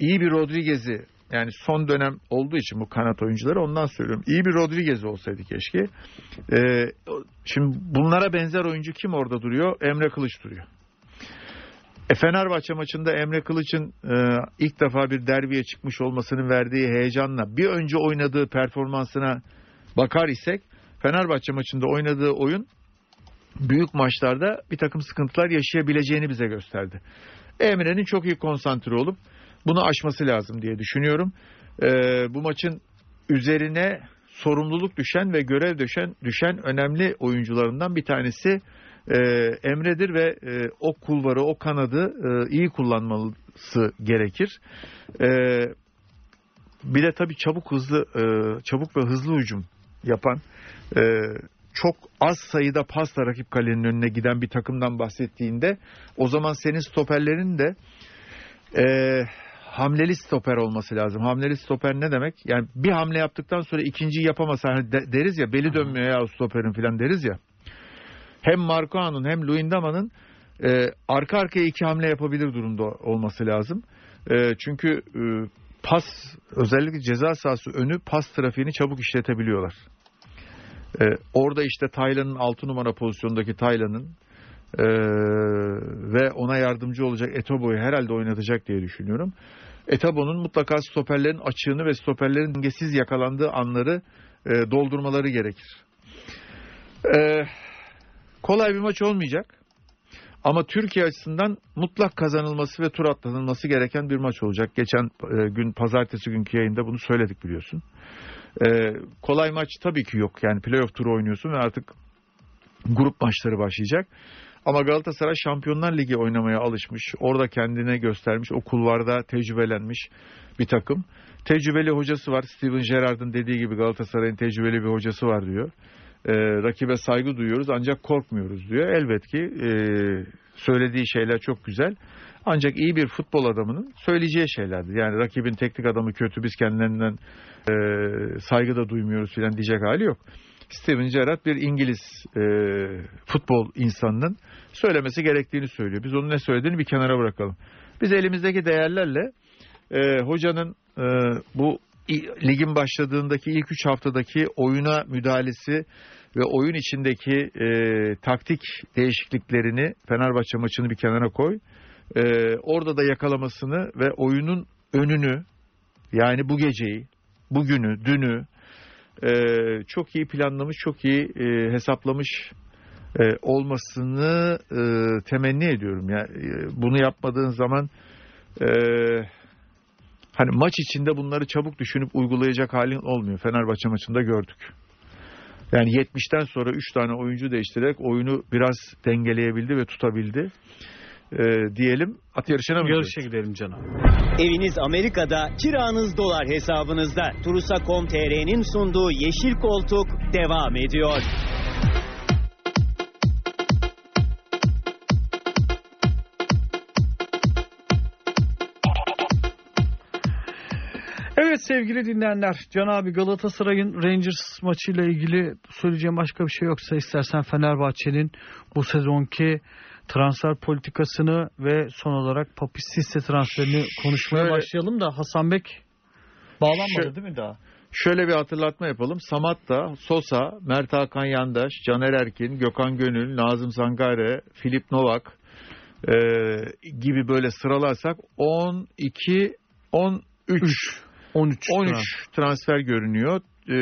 iyi bir Rodriguez'i yani son dönem olduğu için bu kanat oyuncuları ondan söylüyorum. İyi bir Rodriguez olsaydı keşke. E, şimdi bunlara benzer oyuncu kim orada duruyor? Emre Kılıç duruyor. E, Fenerbahçe maçında Emre Kılıç'ın e, ilk defa bir derbiye çıkmış olmasının verdiği heyecanla bir önce oynadığı performansına bakar isek Fenerbahçe maçında oynadığı oyun büyük maçlarda bir takım sıkıntılar yaşayabileceğini bize gösterdi. Emre'nin çok iyi konsantre olup bunu aşması lazım diye düşünüyorum. E, bu maçın üzerine sorumluluk düşen ve görev düşen düşen önemli oyuncularından bir tanesi e, Emre'dir ve e, o kulvarı, o kanadı e, iyi kullanması gerekir. E, bir de tabii çabuk hızlı, e, çabuk ve hızlı hücum yapan, e, çok az sayıda pasla rakip kalenin önüne giden bir takımdan bahsettiğinde, o zaman senin stoperlerin de e, hamleli stoper olması lazım. Hamleli stoper ne demek? Yani bir hamle yaptıktan sonra ikinciyi yapamasa hani de- deriz ya beli dönmüyor ya stoperin falan deriz ya. hem Marco'nun hem Luyendama'nın e, arka arkaya iki hamle yapabilir durumda olması lazım. E, çünkü e, pas özellikle ceza sahası önü pas trafiğini çabuk işletebiliyorlar. E, orada işte Taylan'ın 6 numara pozisyondaki Taylan'ın e, ve ona yardımcı olacak Etobo'yu herhalde oynatacak diye düşünüyorum. Etabo'nun mutlaka stoperlerin açığını ve stoperlerin dengesiz yakalandığı anları e, doldurmaları gerekir. E, kolay bir maç olmayacak. Ama Türkiye açısından mutlak kazanılması ve tur atlanılması gereken bir maç olacak. Geçen e, gün pazartesi günkü yayında bunu söyledik biliyorsun. E, kolay maç tabii ki yok. Yani playoff turu oynuyorsun ve artık grup maçları başlayacak. Ama Galatasaray Şampiyonlar Ligi oynamaya alışmış. Orada kendine göstermiş. O kulvarda tecrübelenmiş bir takım. Tecrübeli hocası var. Steven Gerrard'ın dediği gibi Galatasaray'ın tecrübeli bir hocası var diyor. Ee, rakibe saygı duyuyoruz ancak korkmuyoruz diyor. Elbet ki e, söylediği şeyler çok güzel. Ancak iyi bir futbol adamının söyleyeceği şeylerdir. Yani rakibin teknik adamı kötü biz kendilerinden e, saygı da duymuyoruz filan diyecek hali yok. Steven Gerrard bir İngiliz e, futbol insanının söylemesi gerektiğini söylüyor. Biz onun ne söylediğini bir kenara bırakalım. Biz elimizdeki değerlerle e, hocanın e, bu ligin başladığındaki ilk 3 haftadaki oyuna müdahalesi ve oyun içindeki e, taktik değişikliklerini Fenerbahçe maçını bir kenara koy. E, orada da yakalamasını ve oyunun önünü yani bu geceyi, bugünü, dünü e, çok iyi planlamış, çok iyi e, hesaplamış e, olmasını e, temenni ediyorum. Yani e, bunu yapmadığın zaman e, hani maç içinde bunları çabuk düşünüp uygulayacak halin olmuyor. Fenerbahçe maçında gördük. Yani 70'ten sonra 3 tane oyuncu değiştirerek oyunu biraz dengeleyebildi ve tutabildi. Ee, diyelim at yarışına mı Yarışa gidelim canım. Eviniz Amerika'da, kiranız dolar hesabınızda. Turusa.com.tr'nin sunduğu Yeşil Koltuk devam ediyor. Evet sevgili dinleyenler, Can abi Galatasaray'ın Rangers maçıyla ilgili söyleyeceğim başka bir şey yoksa istersen Fenerbahçe'nin bu sezonki transfer politikasını ve son olarak Papis Sisse transferini konuşmaya Şöyle- başlayalım da Hasan Bek bağlanmadı Şöyle- değil mi daha? Şöyle bir hatırlatma yapalım. Samatta, Sosa, Mert Hakan Yandaş, Caner Erkin, Gökhan Gönül, Nazım Sangare, Filip Novak e, gibi böyle sıralarsak 12, 13, 13. 13 transfer görünüyor. E,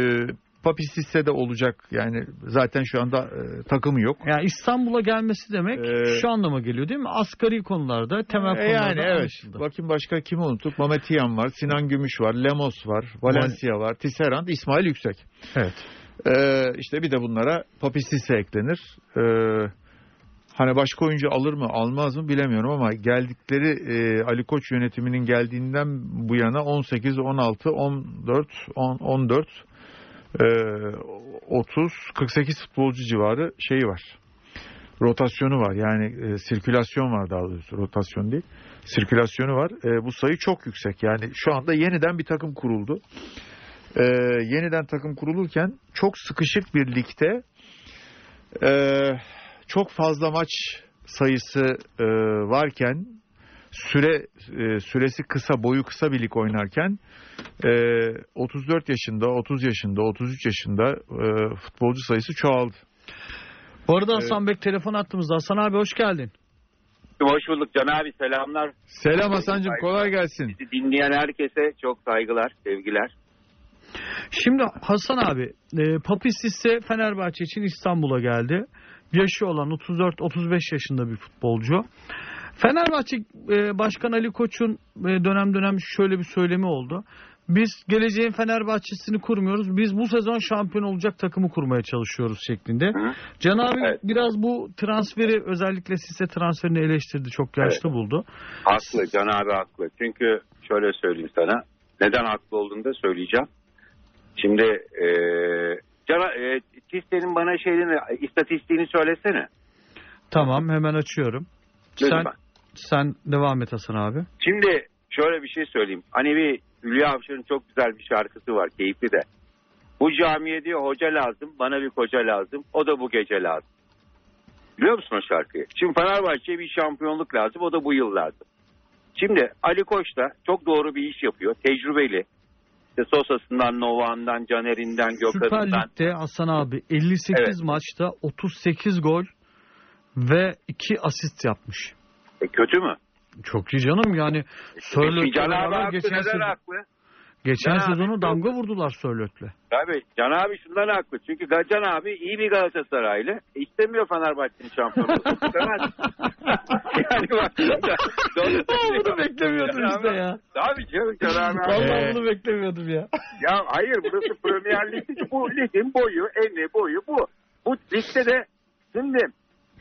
Papisisse de olacak. Yani zaten şu anda e, takımı yok. Yani İstanbul'a gelmesi demek Ee, şu anlama geliyor değil mi? Asgari konularda, temel E, konularda yani evet. anlaşıldı. Bakayım başka kimi unuttuk? Mehmet Tiyan var, Sinan Gümüş var, Lemos var, Valencia var, Tisserand, İsmail Yüksek. Evet. Ee, işte bir de bunlara Papisisse eklenir. Ee, hani başka oyuncu alır mı almaz mı bilemiyorum ama geldikleri e, Ali Koç yönetiminin geldiğinden bu yana 18, 16, 14, 10, 14, e, 30, 48 futbolcu civarı şeyi var. Rotasyonu var yani e, sirkülasyon var daha doğrusu rotasyon değil. Sirkülasyonu var. E, bu sayı çok yüksek yani şu anda yeniden bir takım kuruldu e, yeniden takım kurulurken çok sıkışık bir ligde e, çok fazla maç sayısı e, varken süre e, süresi kısa boyu kısa bir lig oynarken e, 34 yaşında 30 yaşında 33 yaşında e, futbolcu sayısı çoğaldı. Bu arada Hasan Bek telefon attığımızda. Hasan abi hoş geldin. Hoş bulduk Can abi selamlar. Selam Hasan'cığım kolay gelsin. Bizi dinleyen herkese çok saygılar, sevgiler. Şimdi Hasan abi, e, Papis ise Fenerbahçe için İstanbul'a geldi. Yaşı olan 34-35 yaşında bir futbolcu. Fenerbahçe e, Başkan Ali Koç'un e, dönem dönem şöyle bir söylemi oldu. Biz geleceğin Fenerbahçe'sini kurmuyoruz. Biz bu sezon şampiyon olacak takımı kurmaya çalışıyoruz şeklinde. Hı. Can abi Evet. biraz bu transferi özellikle Sisse transferini eleştirdi. Çok yaşlı buldu. Haklı Can abi haklı. Çünkü şöyle söyleyeyim sana. Neden haklı olduğunu da söyleyeceğim. Şimdi e, Can, e, Tiste'nin bana şeyini, istatistiğini söylesene. Tamam hemen açıyorum. Lütfen. sen devam et Hasan abi. Şimdi şöyle bir şey söyleyeyim. Hani bir Hülya Avşar'ın çok güzel bir şarkısı var, keyifli de. Bu camiye diyor hoca lazım, bana bir koca lazım, o da bu gece lazım. Biliyor musun o şarkıyı? Şimdi Fenerbahçe'ye bir şampiyonluk lazım. O da bu yıl lazım. Şimdi Ali Koç da çok doğru bir iş yapıyor. Tecrübeli. İşte Sosa'sından, Nova'ndan, Caner'inden, Süper Gökhan'ından. Lig'de Hasan abi 58 Evet. maçta 38 gol ve 2 asist yapmış. E, kötü mü? Çok iyi canım yani Can abi beraber haklı. geçen, sezon, haklı? geçen Can sezonu damga vurdular Sörlot'la. Tabii Can abi şundan haklı. Çünkü Can abi iyi bir Galatasaraylı. İstemiyor Fenerbahçe'nin şampiyonluğunu. İstemez. yani bak. Bunu beklemiyordum işte ya. Tabii canım Can abi. Vallahi Ee, bunu beklemiyordum ya. Ya hayır burası Premier Lig. Bu ligin boyu, eni boyu bu. Bu ligde de şimdi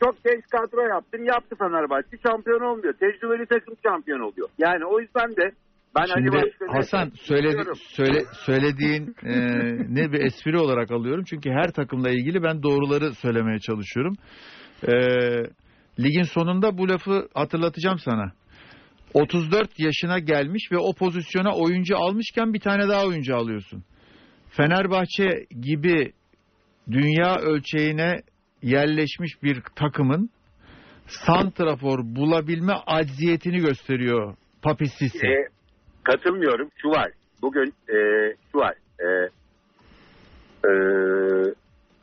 çok genç kadro yaptın. Yaptı Fenerbahçe. Şampiyon olmuyor. Tecrübeli takım şampiyon oluyor. Yani o yüzden de ben Ali Şimdi Başkan'ı Hasan söyledi, söyle, söylediğin e, ne bir espri olarak alıyorum. Çünkü her takımla ilgili ben doğruları söylemeye çalışıyorum. E, ligin sonunda bu lafı hatırlatacağım sana. 34 yaşına gelmiş ve o pozisyona oyuncu almışken bir tane daha oyuncu alıyorsun. Fenerbahçe gibi dünya ölçeğine yerleşmiş bir takımın santrafor bulabilme acziyetini gösteriyor Papi Sisse. E, katılmıyorum. Şu var. Bugün e, şu var. E, e,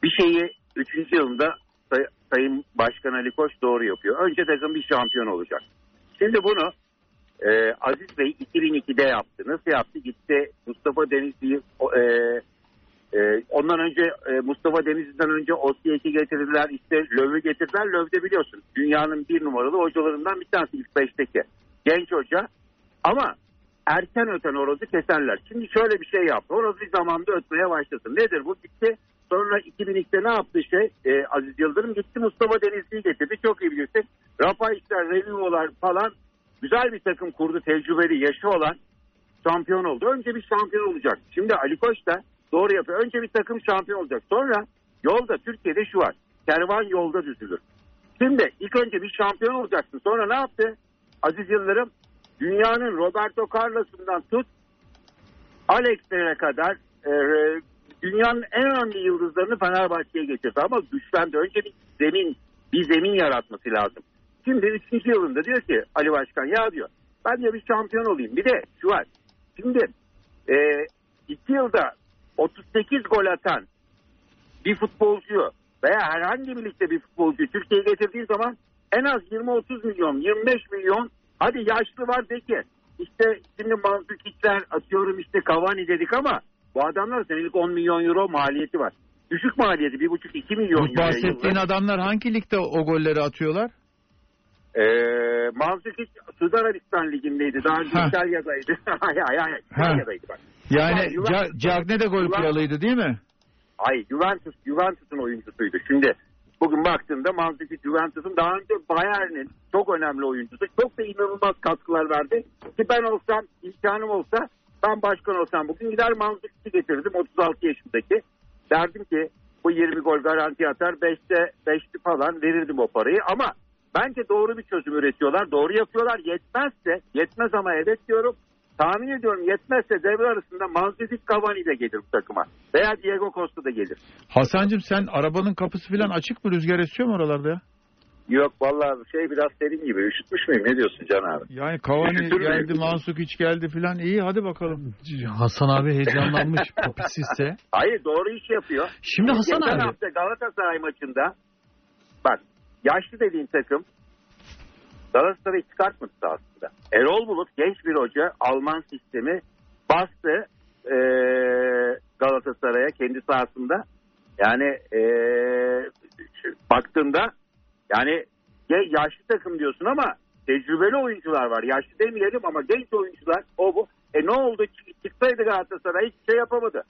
bir şeyi 3. yılında Say- Sayın Başkan Ali Koç doğru yapıyor. Önce takım bir şampiyon olacak. Şimdi bunu e, Aziz Bey 2002'de yaptı. Nasıl yaptı? Gitti Mustafa Denizli'yi e, e, ondan önce e, Mustafa Denizli'den önce Osiyek'i getirdiler. İşte Löv'ü getirdiler. Löv de biliyorsun dünyanın bir numaralı hocalarından bir tanesi ilk beşteki. Genç hoca ama erken öten horozu keserler. Şimdi şöyle bir şey yaptı. Horoz bir zamanda ötmeye başlasın. Nedir bu? Gitti sonra 2002'de ne yaptı şey e, Aziz Yıldırım gitti Mustafa Denizli'yi getirdi. Çok iyi bilirsin. Rafa işler, Revivo'lar falan güzel bir takım kurdu. Tecrübeli, yaşı olan şampiyon oldu. Önce bir şampiyon olacak. Şimdi Ali Koç da doğru yapıyor. Önce bir takım şampiyon olacak. Sonra yolda Türkiye'de şu var. Kervan yolda düzülür. Şimdi ilk önce bir şampiyon olacaksın. Sonra ne yaptı? Aziz Yıldırım dünyanın Roberto Carlos'undan tut Alex'lere kadar e, dünyanın en önemli yıldızlarını Fenerbahçe'ye getirdi. Ama güçlendi. Önce bir zemin bir zemin yaratması lazım. Şimdi 3. yılında diyor ki Ali Başkan ya diyor ben de bir şampiyon olayım. Bir de şu var. Şimdi e, iki yılda 38 gol atan bir futbolcuyu veya herhangi bir ligde bir futbolcuyu Türkiye'ye getirdiği zaman en az 20-30 milyon, 25 milyon hadi yaşlı var de ki işte şimdi Manzukic'ler atıyorum işte Cavani dedik ama bu adamlar senelik 10 milyon euro maliyeti var. Düşük maliyeti 1,5-2 milyon Bu euro. bahsettiğin adamlar hangi ligde o golleri atıyorlar? Ee, Manzukic Suudi Arabistan ligindeydi. Daha önce. İtalya'daydı. hay hay hay. Ha. İtalya'daydı bak. Yani Cagne de gol Juventus- kralıydı değil mi? Ay Juventus, Juventus'un oyuncusuydu. Şimdi bugün baktığında Manzukic Juventus'un daha önce Bayern'in çok önemli oyuncusu. Çok da inanılmaz katkılar verdi. Ki ben olsam, imkanım olsa ben başkan olsam bugün gider Manzukic'i getirdim 36 yaşındaki. Derdim ki bu 20 gol garanti atar 5'te 5'ti falan verirdim o parayı ama bence doğru bir çözüm üretiyorlar. Doğru yapıyorlar. Yetmezse, yetmez ama evet diyorum. Tahmin ediyorum yetmezse devre arasında Manzukic Cavani de gelir bu takıma. Veya Diego Costa da gelir. Hasancığım sen arabanın kapısı falan açık mı? Rüzgar esiyor mu oralarda ya? Yok vallahi şey biraz serin gibi. Üşütmüş müyüm? Ne diyorsun Can abi? Yani Cavani geldi, Mansukic geldi falan. İyi hadi bakalım. Hasan abi heyecanlanmış Papisis'e. Hayır doğru iş yapıyor. Şimdi Hasan Geçen abi hafta Galatasaray maçında bak yaşlı dediğin takım Galatasaray'ı çıkartmadı aslında. Erol Bulut genç bir hoca Alman sistemi bastı e, Galatasaray'a kendi sahasında. Yani e, baktığında yani ya yaşlı takım diyorsun ama tecrübeli oyuncular var. Yaşlı demeyelim ama genç oyuncular o bu. E ne oldu? Çık- Çıksaydı Galatasaray hiçbir şey yapamadı.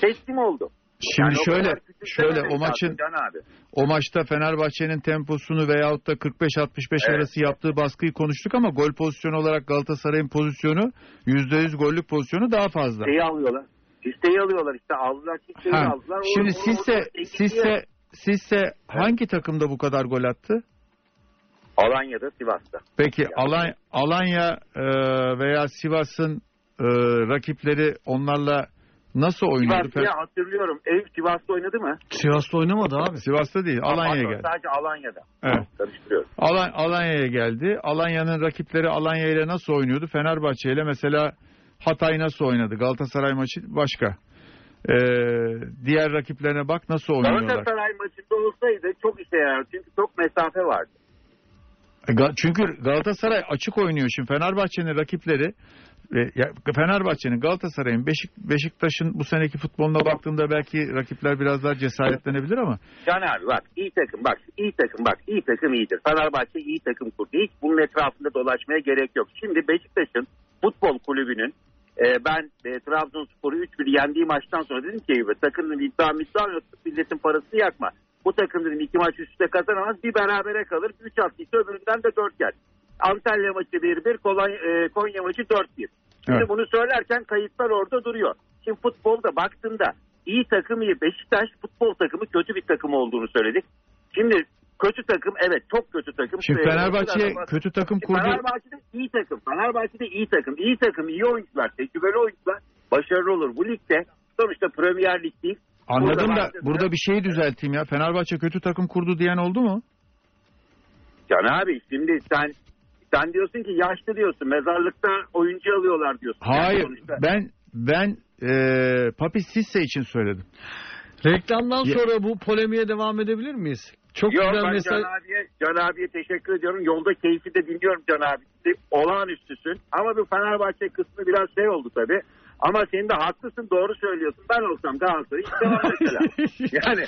Teslim oldu. Şimdi o şöyle şöyle o maçın abi. o maçta Fenerbahçe'nin temposunu veyahut da 45-65 Evet. arası yaptığı baskıyı konuştuk ama gol pozisyonu olarak Galatasaray'ın pozisyonu %100 gollük pozisyonu daha fazla. Listeyi alıyorlar. Listeyi alıyorlar işte aldılar listeyi Ha, aldılar. O- Şimdi o- sizse sizse hangi takımda bu kadar gol attı? Alanya'da Sivas'ta. Peki Alanya, Alanya e, veya Sivas'ın e, rakipleri onlarla nasıl oynuyordu? Sivas'ı hatırlıyorum. Eyüp Sivas'ta oynadı mı? Sivas'ta oynamadı abi. Sivas'ta değil, Alanya'ya geldi. Sadece Alanya'da. Evet. Karıştırıyorum. Alan, Alanya'ya geldi. Alanya'nın rakipleri Alanya ile nasıl oynuyordu? Fenerbahçe ile mesela Hatay nasıl oynadı? Galatasaray maçı başka. Ee, diğer rakiplerine bak nasıl oynuyorlar. Galatasaray maçında olsaydı çok işe yarar. Çünkü çok mesafe vardı. Ga- Çünkü Galatasaray açık oynuyor şimdi. Fenerbahçe'nin rakipleri e, Fenerbahçe'nin, Galatasaray'ın, Beşik, Beşiktaş'ın bu seneki futboluna baktığında belki rakipler biraz daha cesaretlenebilir ama Can abi bak iyi takım bak iyi takım bak iyi takım iyidir. Fenerbahçe iyi takım kurdu. Hiç bunun etrafında dolaşmaya gerek yok. Şimdi Beşiktaş'ın futbol kulübünün e, ben e, Trabzonspor'u 3-1 yendiği maçtan sonra dedim ki sakın iddia iddia yok milletin parasını yakma. Bu takım dedim iki maç üst üste kazanamaz bir berabere kalır. 3 attıysa öbüründen de 4 yer. Antalya maçı 1-1 Kolay, e, Konya maçı 4-1. Şimdi Evet. bunu söylerken kayıtlar orada duruyor. Şimdi futbolda baktığında iyi takım iyi Beşiktaş futbol takımı kötü bir takım olduğunu söyledik. Şimdi kötü takım evet çok kötü takım. şimdi Ee, Fenerbahçe kötü takım kurdu. Fenerbahçe'de iyi takım. Fenerbahçe'de iyi takım. İyi takım, iyi oyuncular, tecrübeli oyuncular başarılı olur. Bu ligde sonuçta Premier Lig değil. Anladım Burada da burada bir şeyi düzelteyim ya. Fenerbahçe kötü takım kurdu diyen oldu mu? Can abi şimdi sen sen diyorsun ki yaşlı diyorsun. Mezarlıkta oyuncu alıyorlar diyorsun. Yani Hayır. sonuçta- Ben ben e, Papi Sisse için söyledim. Reklamdan Ya- sonra bu polemiğe devam edebilir miyiz? Çok Yok güzel ben mesaj. Can abiye, Can abiye teşekkür ediyorum. Yolda keyfi de dinliyorum Can abi. Olağanüstüsün. Ama bu Fenerbahçe kısmı biraz şey oldu tabii. Ama senin de haklısın doğru söylüyorsun. Ben olsam Galatasaray'ı istemem mesela. yani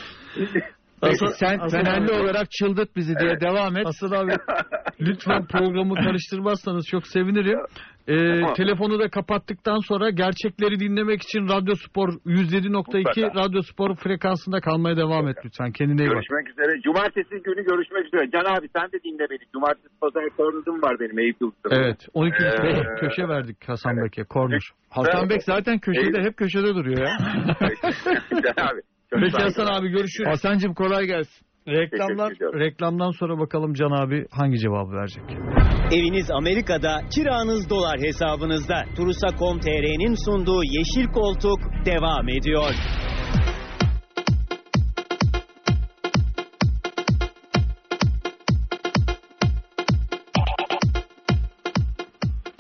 Asıl- Sen asıl Fenerli abi- olarak çıldırt bizi diye Evet. devam et. Asıl abi lütfen programı karıştırmazsanız çok sevinirim. Ee, Tamam. telefonu da kapattıktan sonra gerçekleri dinlemek için Radyo Spor 107.2 Mutlaka. Radyo Spor frekansında kalmaya devam et lütfen. Kendine iyi bak. görüşmek üzere. Cumartesi günü görüşmek üzere. Can abi sen de dinle beni. Cumartesi pazar kornuzum var benim Eyüp Yıldız'da. Evet 12 Ee, köşe verdik Hasan Bek'e. Korner. Hasan Bek zaten köşede hep köşede duruyor ya. Can abi. Peki. Hasan abi görüşürüz. Hasancım kolay gelsin. Reklamlar, reklamdan sonra bakalım Can abi hangi cevabı verecek? Eviniz Amerika'da, kiranız dolar hesabınızda. Turusa.com.tr'nin sunduğu Yeşil Koltuk devam ediyor.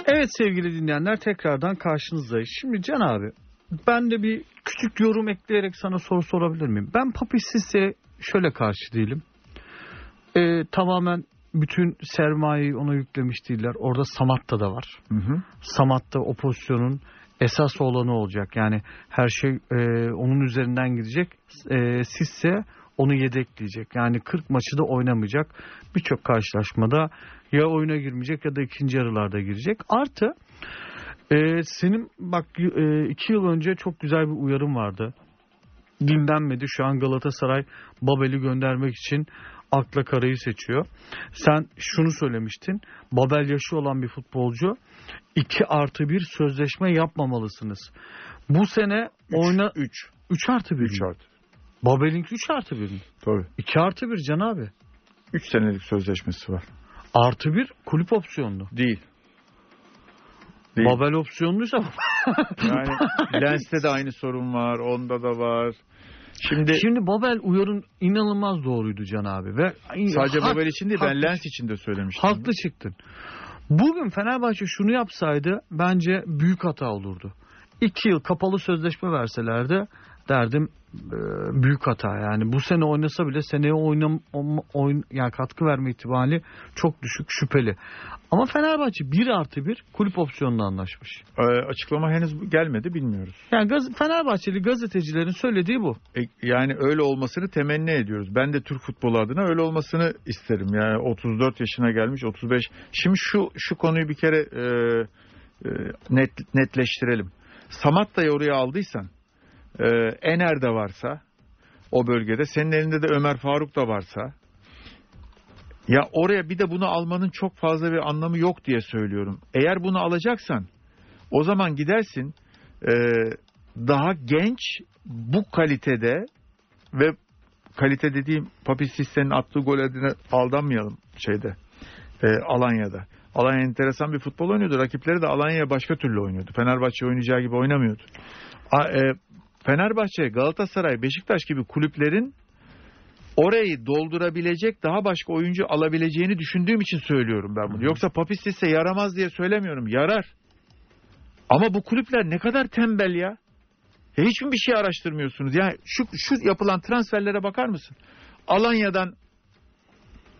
Evet sevgili dinleyenler tekrardan karşınızdayız. Şimdi Can abi ben de bir küçük yorum ekleyerek sana soru sorabilir miyim? Ben Papi Sisse'ye şöyle karşı değilim. Ee, tamamen bütün sermayeyi ona yüklemiş değiller. Orada Samatta da var. Hı hı. Samatta o pozisyonun esas olanı olacak. Yani her şey e, onun üzerinden gidecek. E, Sisse onu yedekleyecek. Yani 40 maçı da oynamayacak. Birçok karşılaşmada ya oyuna girmeyecek ya da ikinci yarılarda girecek. Artı e, senin bak e, iki yıl önce çok güzel bir uyarım vardı. Dinlenmedi. Şu an Galatasaray Babel'i göndermek için akla karayı seçiyor. Sen şunu söylemiştin. Babel yaşı olan bir futbolcu 2 artı 1 sözleşme yapmamalısınız. Bu sene oyna 3. 3 artı 1. 3 artı. Babel'inki 3 artı 1 mi? Tabii. 2 artı 1 Can abi. 3 senelik sözleşmesi var. Artı 1 kulüp opsiyonlu. Değil. Değil. Babel opsiyonluysa Yani Lens'te de aynı sorun var. Onda da var. Şimdi Şimdi Babel uyarın inanılmaz doğruydu Can abi ve sadece hak- Babel için değil ben Lens için de söylemiştim. Haklı çıktın. Bugün Fenerbahçe şunu yapsaydı bence büyük hata olurdu. İki yıl kapalı sözleşme verselerdi derdim büyük hata yani bu sene oynasa bile seneye oynam oyun yani katkı verme ihtimali çok düşük şüpheli. Ama Fenerbahçe 1 artı 1 kulüp opsiyonla anlaşmış. Ee, açıklama henüz gelmedi bilmiyoruz. Yani gaz, Fenerbahçeli gazetecilerin söylediği bu. E, yani öyle olmasını temenni ediyoruz. Ben de Türk futbolu adına öyle olmasını isterim. Yani 34 yaşına gelmiş 35. Şimdi şu şu konuyu bir kere e, e, net netleştirelim. Samatta'yı oraya aldıysan e, Ener de varsa o bölgede senin elinde de Ömer Faruk da varsa ya oraya bir de bunu almanın çok fazla bir anlamı yok diye söylüyorum. Eğer bunu alacaksan o zaman gidersin e, daha genç bu kalitede ve kalite dediğim Papi Sisse'nin attığı gol adına aldanmayalım şeyde e, Alanya'da. Alanya enteresan bir futbol oynuyordu. Rakipleri de Alanya'ya başka türlü oynuyordu. Fenerbahçe oynayacağı gibi oynamıyordu. A, e, Fenerbahçe, Galatasaray, Beşiktaş gibi kulüplerin orayı doldurabilecek daha başka oyuncu alabileceğini düşündüğüm için söylüyorum ben bunu. Yoksa Papis ise yaramaz diye söylemiyorum. Yarar. Ama bu kulüpler ne kadar tembel ya. ya hiç mi bir şey araştırmıyorsunuz? Yani şu, şu yapılan transferlere bakar mısın? Alanya'dan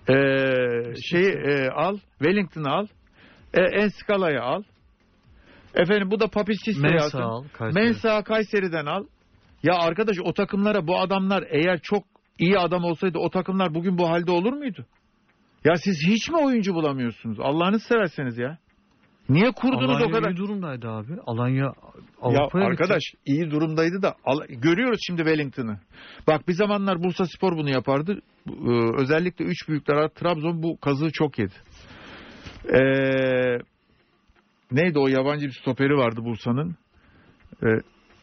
ee, şeyi e, al, Wellington'ı al, e, Enskala'yı al. Efendim bu da Papis Sisse'yi Mensa alsın. al, Kayseri. Mensa Kayseri'den al. Ya arkadaş o takımlara bu adamlar eğer çok iyi adam olsaydı o takımlar bugün bu halde olur muydu? Ya siz hiç mi oyuncu bulamıyorsunuz? Allah'ını severseniz ya. Niye kurdunuz Alanya o kadar? iyi durumdaydı abi. Alanya Ya Avrupa'ya arkadaş iyi durumdaydı da görüyoruz şimdi Wellington'ı. Bak bir zamanlar Bursa Spor bunu yapardı. Ee, özellikle üç büyükler Trabzon bu kazığı çok yedi. Ee, neydi o yabancı bir stoperi vardı Bursa'nın. Ee,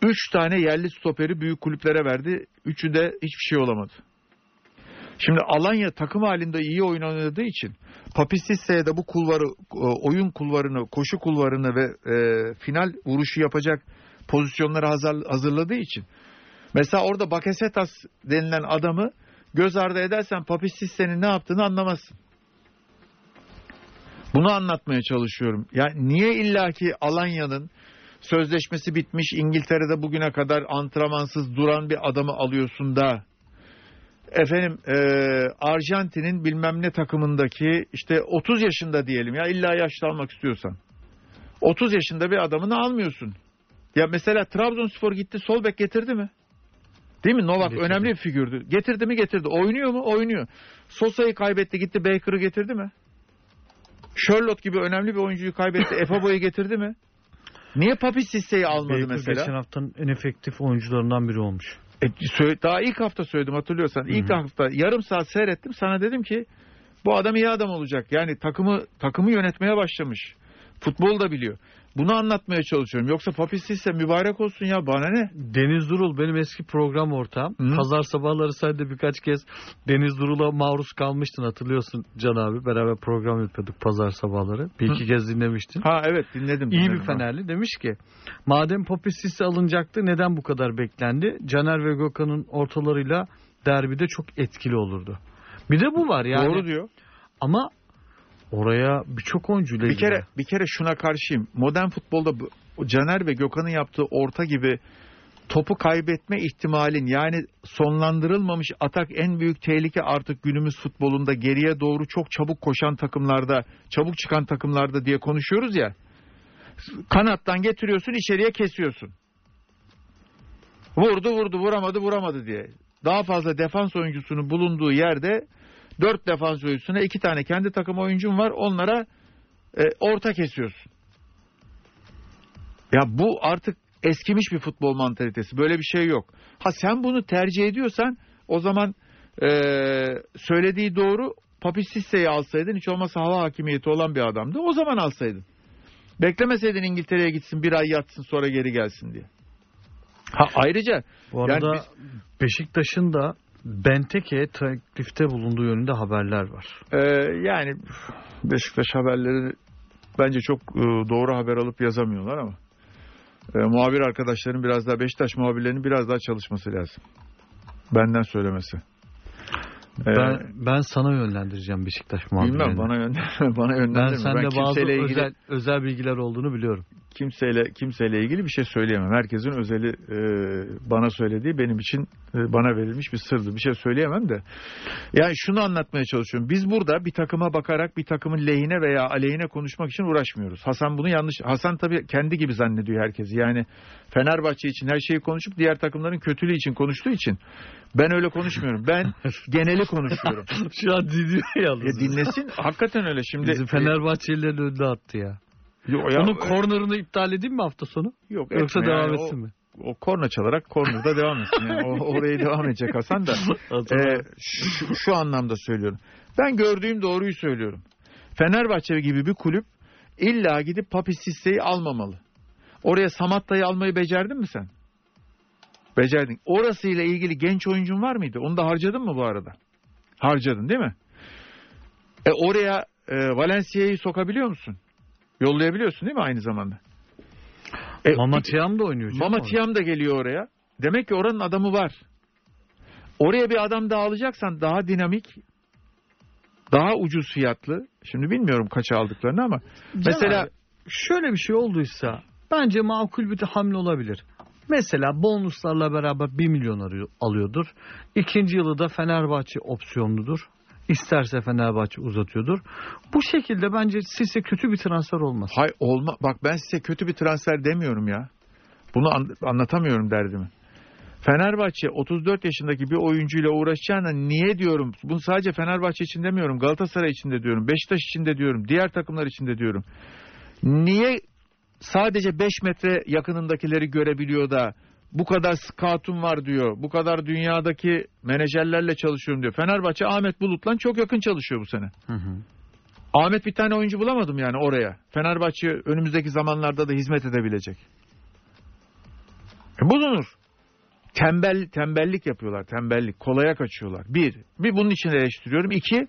üç tane yerli stoperi büyük kulüplere verdi. Üçü de hiçbir şey olamadı. Şimdi Alanya takım halinde iyi oyun oynadığı için Papisisse'ye de bu kulvarı, e, oyun kulvarını, koşu kulvarını ve e, final vuruşu yapacak pozisyonları hazır, hazırladığı için. Mesela orada Bakasetas denilen adamı göz ardı edersen Papisisse'nin ne yaptığını anlamazsın. Bunu anlatmaya çalışıyorum. Yani niye illaki Alanya'nın sözleşmesi bitmiş İngiltere'de bugüne kadar antrenmansız duran bir adamı alıyorsun da efendim e, Arjantin'in bilmem ne takımındaki işte 30 yaşında diyelim ya illa yaşlı almak istiyorsan 30 yaşında bir adamını almıyorsun. Ya mesela Trabzonspor gitti sol bek getirdi mi? Değil mi? Novak Getirdi. önemli bir figürdü. Getirdi mi getirdi. Oynuyor mu? Oynuyor. Sosa'yı kaybetti gitti Baker'ı getirdi mi? Charlotte gibi önemli bir oyuncuyu kaybetti. Efabo'yu getirdi mi? Niye Papis Sisse'yi almadı Baker mesela? geçen haftanın en efektif oyuncularından biri olmuş. E, daha ilk hafta söyledim hatırlıyorsan. İlk Hı hı. hafta yarım saat seyrettim. Sana dedim ki bu adam iyi adam olacak. Yani takımı takımı yönetmeye başlamış. Futbol da biliyor. Bunu anlatmaya çalışıyorum. Yoksa Papis ise mübarek olsun ya bana ne? Deniz Durul benim eski program ortağım. Hı. Pazar sabahları sen de birkaç kez Deniz Durul'a maruz kalmıştın hatırlıyorsun Can abi. Beraber program yapıyorduk pazar sabahları. Bir iki kez dinlemiştin. Ha evet dinledim. İyi dinledim. bir Fenerli demiş ki madem Popis Sisse alınacaktı neden bu kadar beklendi? Caner ve Gökhan'ın ortalarıyla derbide çok etkili olurdu. Bir de bu var yani. Doğru diyor. Ama oraya birçok oyuncuyla Bir kere bir kere şuna karşıyım. Modern futbolda Caner ve Gökhan'ın yaptığı orta gibi topu kaybetme ihtimalin yani sonlandırılmamış atak en büyük tehlike artık günümüz futbolunda geriye doğru çok çabuk koşan takımlarda, çabuk çıkan takımlarda diye konuşuyoruz ya. Kanattan getiriyorsun içeriye kesiyorsun. Vurdu vurdu vuramadı vuramadı diye. Daha fazla defans oyuncusunun bulunduğu yerde dört defans oyuncusuna iki tane kendi takım oyuncun var onlara e, orta kesiyorsun. Ya bu artık eskimiş bir futbol mantalitesi. Böyle bir şey yok. Ha sen bunu tercih ediyorsan o zaman e, söylediği doğru Papis Sisse'yi alsaydın hiç olmazsa hava hakimiyeti olan bir adamdı. O zaman alsaydın. Beklemeseydin İngiltere'ye gitsin bir ay yatsın sonra geri gelsin diye. Ha ayrıca Bu arada yani Beşiktaş'ın da Benteke'ye teklifte bulunduğu yönünde haberler var. Ee, yani Beşiktaş haberleri bence çok e, doğru haber alıp yazamıyorlar ama e, muhabir arkadaşların biraz daha Beşiktaş muhabirlerinin biraz daha çalışması lazım. Benden söylemesi. Ee, Ben ben sana yönlendireceğim Beşiktaş muhabirlerini. bilmem bana yönlendirme bana ben yönlendirme. sende bazı kimseyle ilgili özel özel bilgiler olduğunu biliyorum. kimseyle kimseyle ilgili bir şey söyleyemem. Herkesin özeli e, bana söylediği benim için e, bana verilmiş bir sırdı. Bir şey söyleyemem de. Yani şunu anlatmaya çalışıyorum. Biz burada bir takıma bakarak bir takımın lehine veya aleyhine konuşmak için uğraşmıyoruz. Hasan bunu yanlış. Hasan tabii kendi gibi zannediyor herkesi. Yani Fenerbahçe için her şeyi konuşup diğer takımların kötülüğü için konuştuğu için ben öyle konuşmuyorum. Ben geneli konuşuyorum. Şu an dinliyor Ya yalnız. dinlesin. Hakikaten öyle. Şimdi Bizi Fenerbahçelilerin önüne attı ya. Yok, ya- Onun kornerını iptal edeyim mi hafta sonu? yok, Yoksa etme devam yani. etsin o, mi? o korna çalarak kornerde devam etsin. Yani o, orayı devam edecek Hasan da. Ee, şu, şu anlamda söylüyorum. Ben gördüğüm doğruyu söylüyorum. Fenerbahçe gibi bir kulüp illa gidip Papis Sisse'yi almamalı. Oraya Samatta'yı almayı becerdin mi sen? Becerdin. Orasıyla ilgili genç oyuncun var mıydı? Onu da harcadın mı bu arada? Harcadın değil mi? E oraya e, Valencia'yı sokabiliyor musun? Yollayabiliyorsun değil mi aynı zamanda? E, Mama Tiam da oynuyor. Mama. Tiam da geliyor oraya. Demek ki oranın adamı var. Oraya bir adam daha alacaksan daha dinamik, daha ucuz fiyatlı. Şimdi bilmiyorum kaça aldıklarını ama Can mesela abi, şöyle bir şey olduysa bence makul bir hamle olabilir. Mesela bonuslarla beraber 1 milyon alıyordur. İkinci yılı da Fenerbahçe opsiyonludur. İsterse Fenerbahçe uzatıyordur. Bu şekilde bence Sisse kötü bir transfer olmaz. hay olma bak ben size kötü bir transfer demiyorum ya. Bunu an- anlatamıyorum derdimi. Fenerbahçe 34 yaşındaki bir oyuncuyla uğraşacağına niye diyorum? Bunu sadece Fenerbahçe için demiyorum. Galatasaray için de diyorum. Beşiktaş için de diyorum. Diğer takımlar için de diyorum. Niye sadece 5 metre yakınındakileri görebiliyor da bu kadar scoutum var diyor. Bu kadar dünyadaki menajerlerle çalışıyorum diyor. Fenerbahçe Ahmet Bulut'la çok yakın çalışıyor bu sene. Ahmet bir tane oyuncu bulamadım yani oraya. Fenerbahçe önümüzdeki zamanlarda da hizmet edebilecek. E bulunur. Tembel, tembellik yapıyorlar. Tembellik. Kolaya kaçıyorlar. Bir. Bir bunun için eleştiriyorum. İki.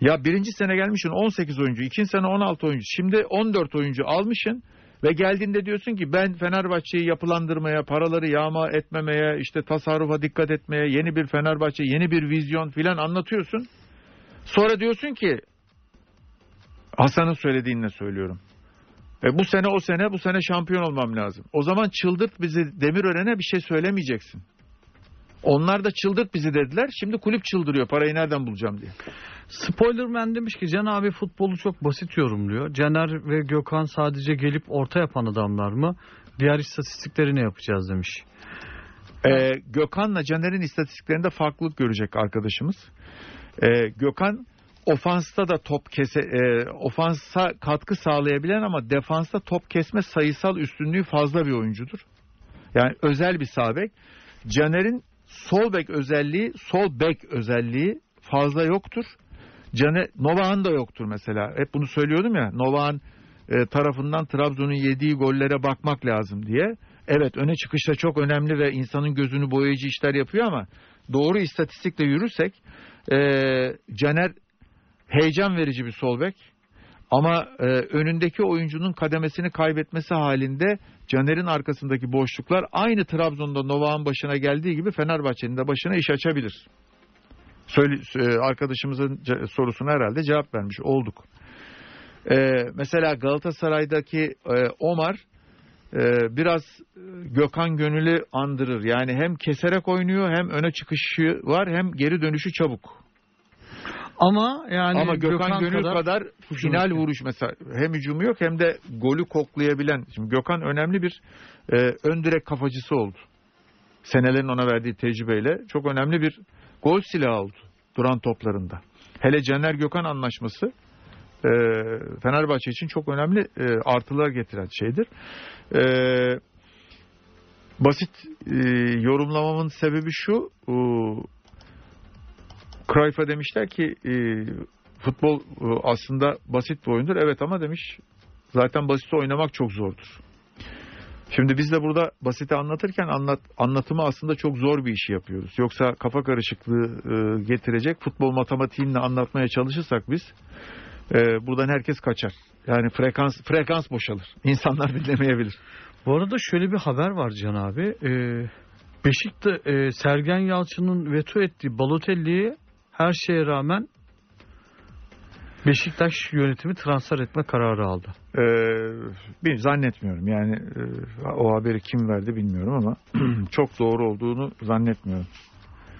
Ya birinci sene gelmişsin 18 oyuncu. ikinci sene 16 oyuncu. Şimdi 14 oyuncu almışsın. Ve geldiğinde diyorsun ki ben Fenerbahçe'yi yapılandırmaya, paraları yağma etmemeye, işte tasarrufa dikkat etmeye, yeni bir Fenerbahçe, yeni bir vizyon filan anlatıyorsun. Sonra diyorsun ki Hasan'ın söylediğinle söylüyorum. E bu sene o sene bu sene şampiyon olmam lazım. O zaman çıldırt bizi Demirören'e bir şey söylemeyeceksin. Onlar da çıldırt bizi dediler. Şimdi kulüp çıldırıyor parayı nereden bulacağım diye. Spoilerman demiş ki Can abi futbolu çok basit yorumluyor. Caner ve Gökhan sadece gelip orta yapan adamlar mı? Diğer istatistikleri ne yapacağız demiş. Ee, Gökhan'la Caner'in istatistiklerinde farklılık görecek arkadaşımız. Ee, Gökhan ofansta da top kese, e, ofansa katkı sağlayabilen ama defansta top kesme sayısal üstünlüğü fazla bir oyuncudur. Yani özel bir sağ bek. Caner'in sol bek özelliği, sol bek özelliği fazla yoktur. Caner, Novak'ın da yoktur mesela. Hep bunu söylüyordum ya. Novak'ın e, tarafından Trabzon'un yediği gollere bakmak lazım diye. Evet öne çıkışta çok önemli ve insanın gözünü boyayıcı işler yapıyor ama doğru istatistikle yürürsek e, Caner heyecan verici bir sol bek. Ama e, önündeki oyuncunun kademesini kaybetmesi halinde Caner'in arkasındaki boşluklar aynı Trabzon'da Novak'ın başına geldiği gibi Fenerbahçe'nin de başına iş açabilir. Söyle, e, arkadaşımızın sorusuna herhalde cevap vermiş olduk. E, mesela Galatasaray'daki e, Omar e, biraz e, Gökhan Gönül'ü andırır. Yani hem keserek oynuyor hem öne çıkışı var hem geri dönüşü çabuk. Ama yani Ama Gökhan, Gönül kadar, hücum final vuruş mesela hem hücumu yok hem de golü koklayabilen. Şimdi Gökhan önemli bir e, ön direk kafacısı oldu. Senelerin ona verdiği tecrübeyle çok önemli bir gol silahı oldu duran toplarında. Hele Caner Gökhan anlaşması e, Fenerbahçe için çok önemli e, artılar getiren şeydir. E, basit e, yorumlamamın sebebi şu. E, Cruyff'a demişler ki e, futbol e, aslında basit bir oyundur. Evet ama demiş zaten basit oynamak çok zordur. Şimdi biz de burada basiti anlatırken anlat, anlatımı aslında çok zor bir işi yapıyoruz. Yoksa kafa karışıklığı e, getirecek futbol matematiğinle anlatmaya çalışırsak biz e, buradan herkes kaçar. Yani frekans frekans boşalır. İnsanlar dinlemeyebilir. Bu arada şöyle bir haber var Can abi. Ee, Beşik'te e, Sergen Yalçın'ın veto ettiği Balotelli'ye her şeye rağmen Beşiktaş yönetimi transfer etme kararı aldı. Ee, bir zannetmiyorum yani e, o haberi kim verdi bilmiyorum ama çok doğru olduğunu zannetmiyorum.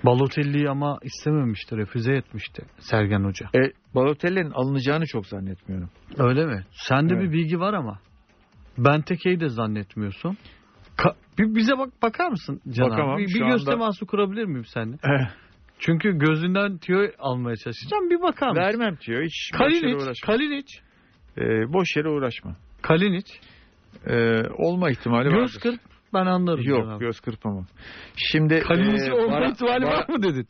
Balotelli'yi ama istememişti, refüze etmişti Sergen Hoca. E, Balotelli'nin alınacağını çok zannetmiyorum. Öyle mi? Sende Evet. bir bilgi var ama. Benteke'yi de zannetmiyorsun. Ka- bir bize bak bakar mısın Can Bakamam. Bir, bir göz anda- teması kurabilir miyim seninle? Çünkü gözünden tüyo almaya çalışacağım. Bir bakar mısın? vermem diyor. Hiç boş yere Kalinic, uğraşma. Kalinic, E, boş yere uğraşma. Kalinic. E, olma ihtimali Göz vardır. kırp ben anlarım. Yok abi. göz kırpamam. Şimdi Kalinic e, olma Baran- ihtimali var Baran- mı dedin?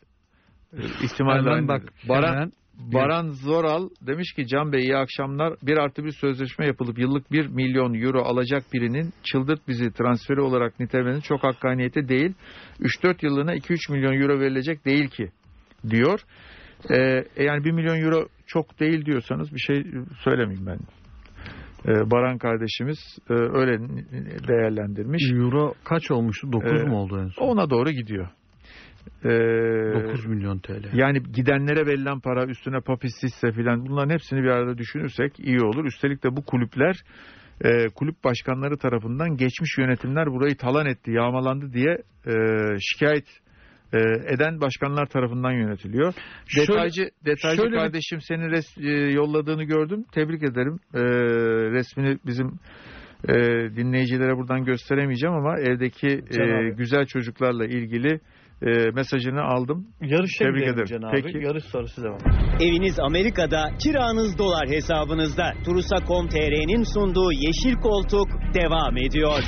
ihtimal Hemen bak. Baran, hemen. Baran Zoral demiş ki Can Bey iyi akşamlar. Bir artı bir sözleşme yapılıp yıllık 1 milyon euro alacak birinin çıldırt bizi transferi olarak nitelemesi çok hakkaniyeti değil. 3-4 yıllığına 2-3 milyon euro verilecek değil ki diyor. Ee, yani 1 milyon euro çok değil diyorsanız bir şey söylemeyeyim ben. Ee, Baran kardeşimiz e, öyle değerlendirmiş. Euro kaç olmuştu? 9 Ee, mu oldu en son? Ona doğru gidiyor. Ee, 9 milyon TL. Yani gidenlere verilen para üstüne papis hisse filan bunların hepsini bir arada düşünürsek iyi olur. Üstelik de bu kulüpler e, kulüp başkanları tarafından geçmiş yönetimler burayı talan etti, yağmalandı diye e, şikayet e, eden başkanlar tarafından yönetiliyor. Şöyle- Detaycı detaycı şöyle kardeşim senin res, e, yolladığını gördüm. Tebrik ederim. E, resmini bizim e, dinleyicilere buradan gösteremeyeceğim ama evdeki e, güzel çocuklarla ilgili e, mesajını aldım. Yarışa Tebrik gidelim ederim. Can abi. Peki. Yarış sonrası devam. Eviniz Amerika'da, kiranız dolar hesabınızda. Turusa.com.tr'nin sunduğu Yeşil Koltuk devam ediyor.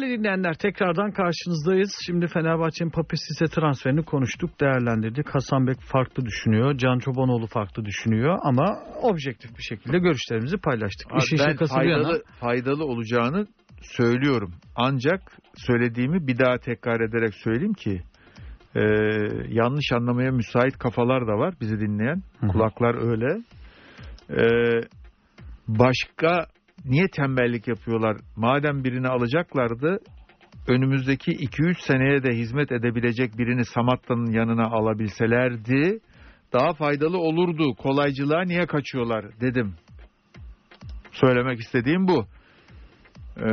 Değerli dinleyenler tekrardan karşınızdayız. Şimdi Fenerbahçe'nin Papi Sise transferini konuştuk, değerlendirdik. Hasan Bek farklı düşünüyor, Can Çobanoğlu farklı düşünüyor ama objektif bir şekilde görüşlerimizi paylaştık. Abi İşin ben bir yana. faydalı, faydalı olacağını söylüyorum. Ancak söylediğimi bir daha tekrar ederek söyleyeyim ki e, yanlış anlamaya müsait kafalar da var bizi dinleyen. Kulaklar öyle. E, başka niye tembellik yapıyorlar? Madem birini alacaklardı önümüzdeki 2-3 seneye de hizmet edebilecek birini Samatta'nın yanına alabilselerdi daha faydalı olurdu. Kolaycılığa niye kaçıyorlar dedim. Söylemek istediğim bu. Ee,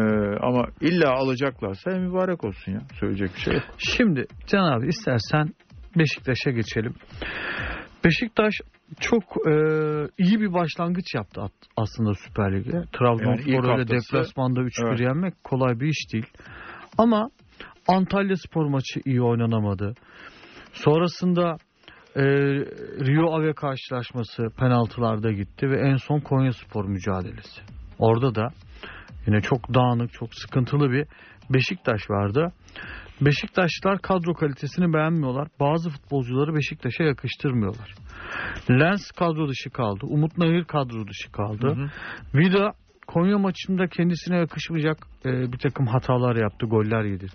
ama illa alacaklarsa mübarek olsun ya. Söyleyecek bir şey yok. Şimdi Can abi istersen Beşiktaş'a geçelim. Beşiktaş çok e, iyi bir başlangıç yaptı aslında Süper Lig'e. Yani ilk Trabzonspor öyle haftası- deplasmanda 3-1 Evet. yenmek kolay bir iş değil. Ama Antalya Spor maçı iyi oynanamadı. Sonrasında e, Rio Ave karşılaşması penaltılarda gitti ve en son Konya Spor mücadelesi. Orada da yine çok dağınık, çok sıkıntılı bir Beşiktaş vardı. Beşiktaşlılar kadro kalitesini beğenmiyorlar. Bazı futbolcuları Beşiktaş'a yakıştırmıyorlar. Lens kadro dışı kaldı. Umut Nahir kadro dışı kaldı. Hı hı. Vida Konya maçında kendisine yakışmayacak e, bir takım hatalar yaptı. Goller yedir,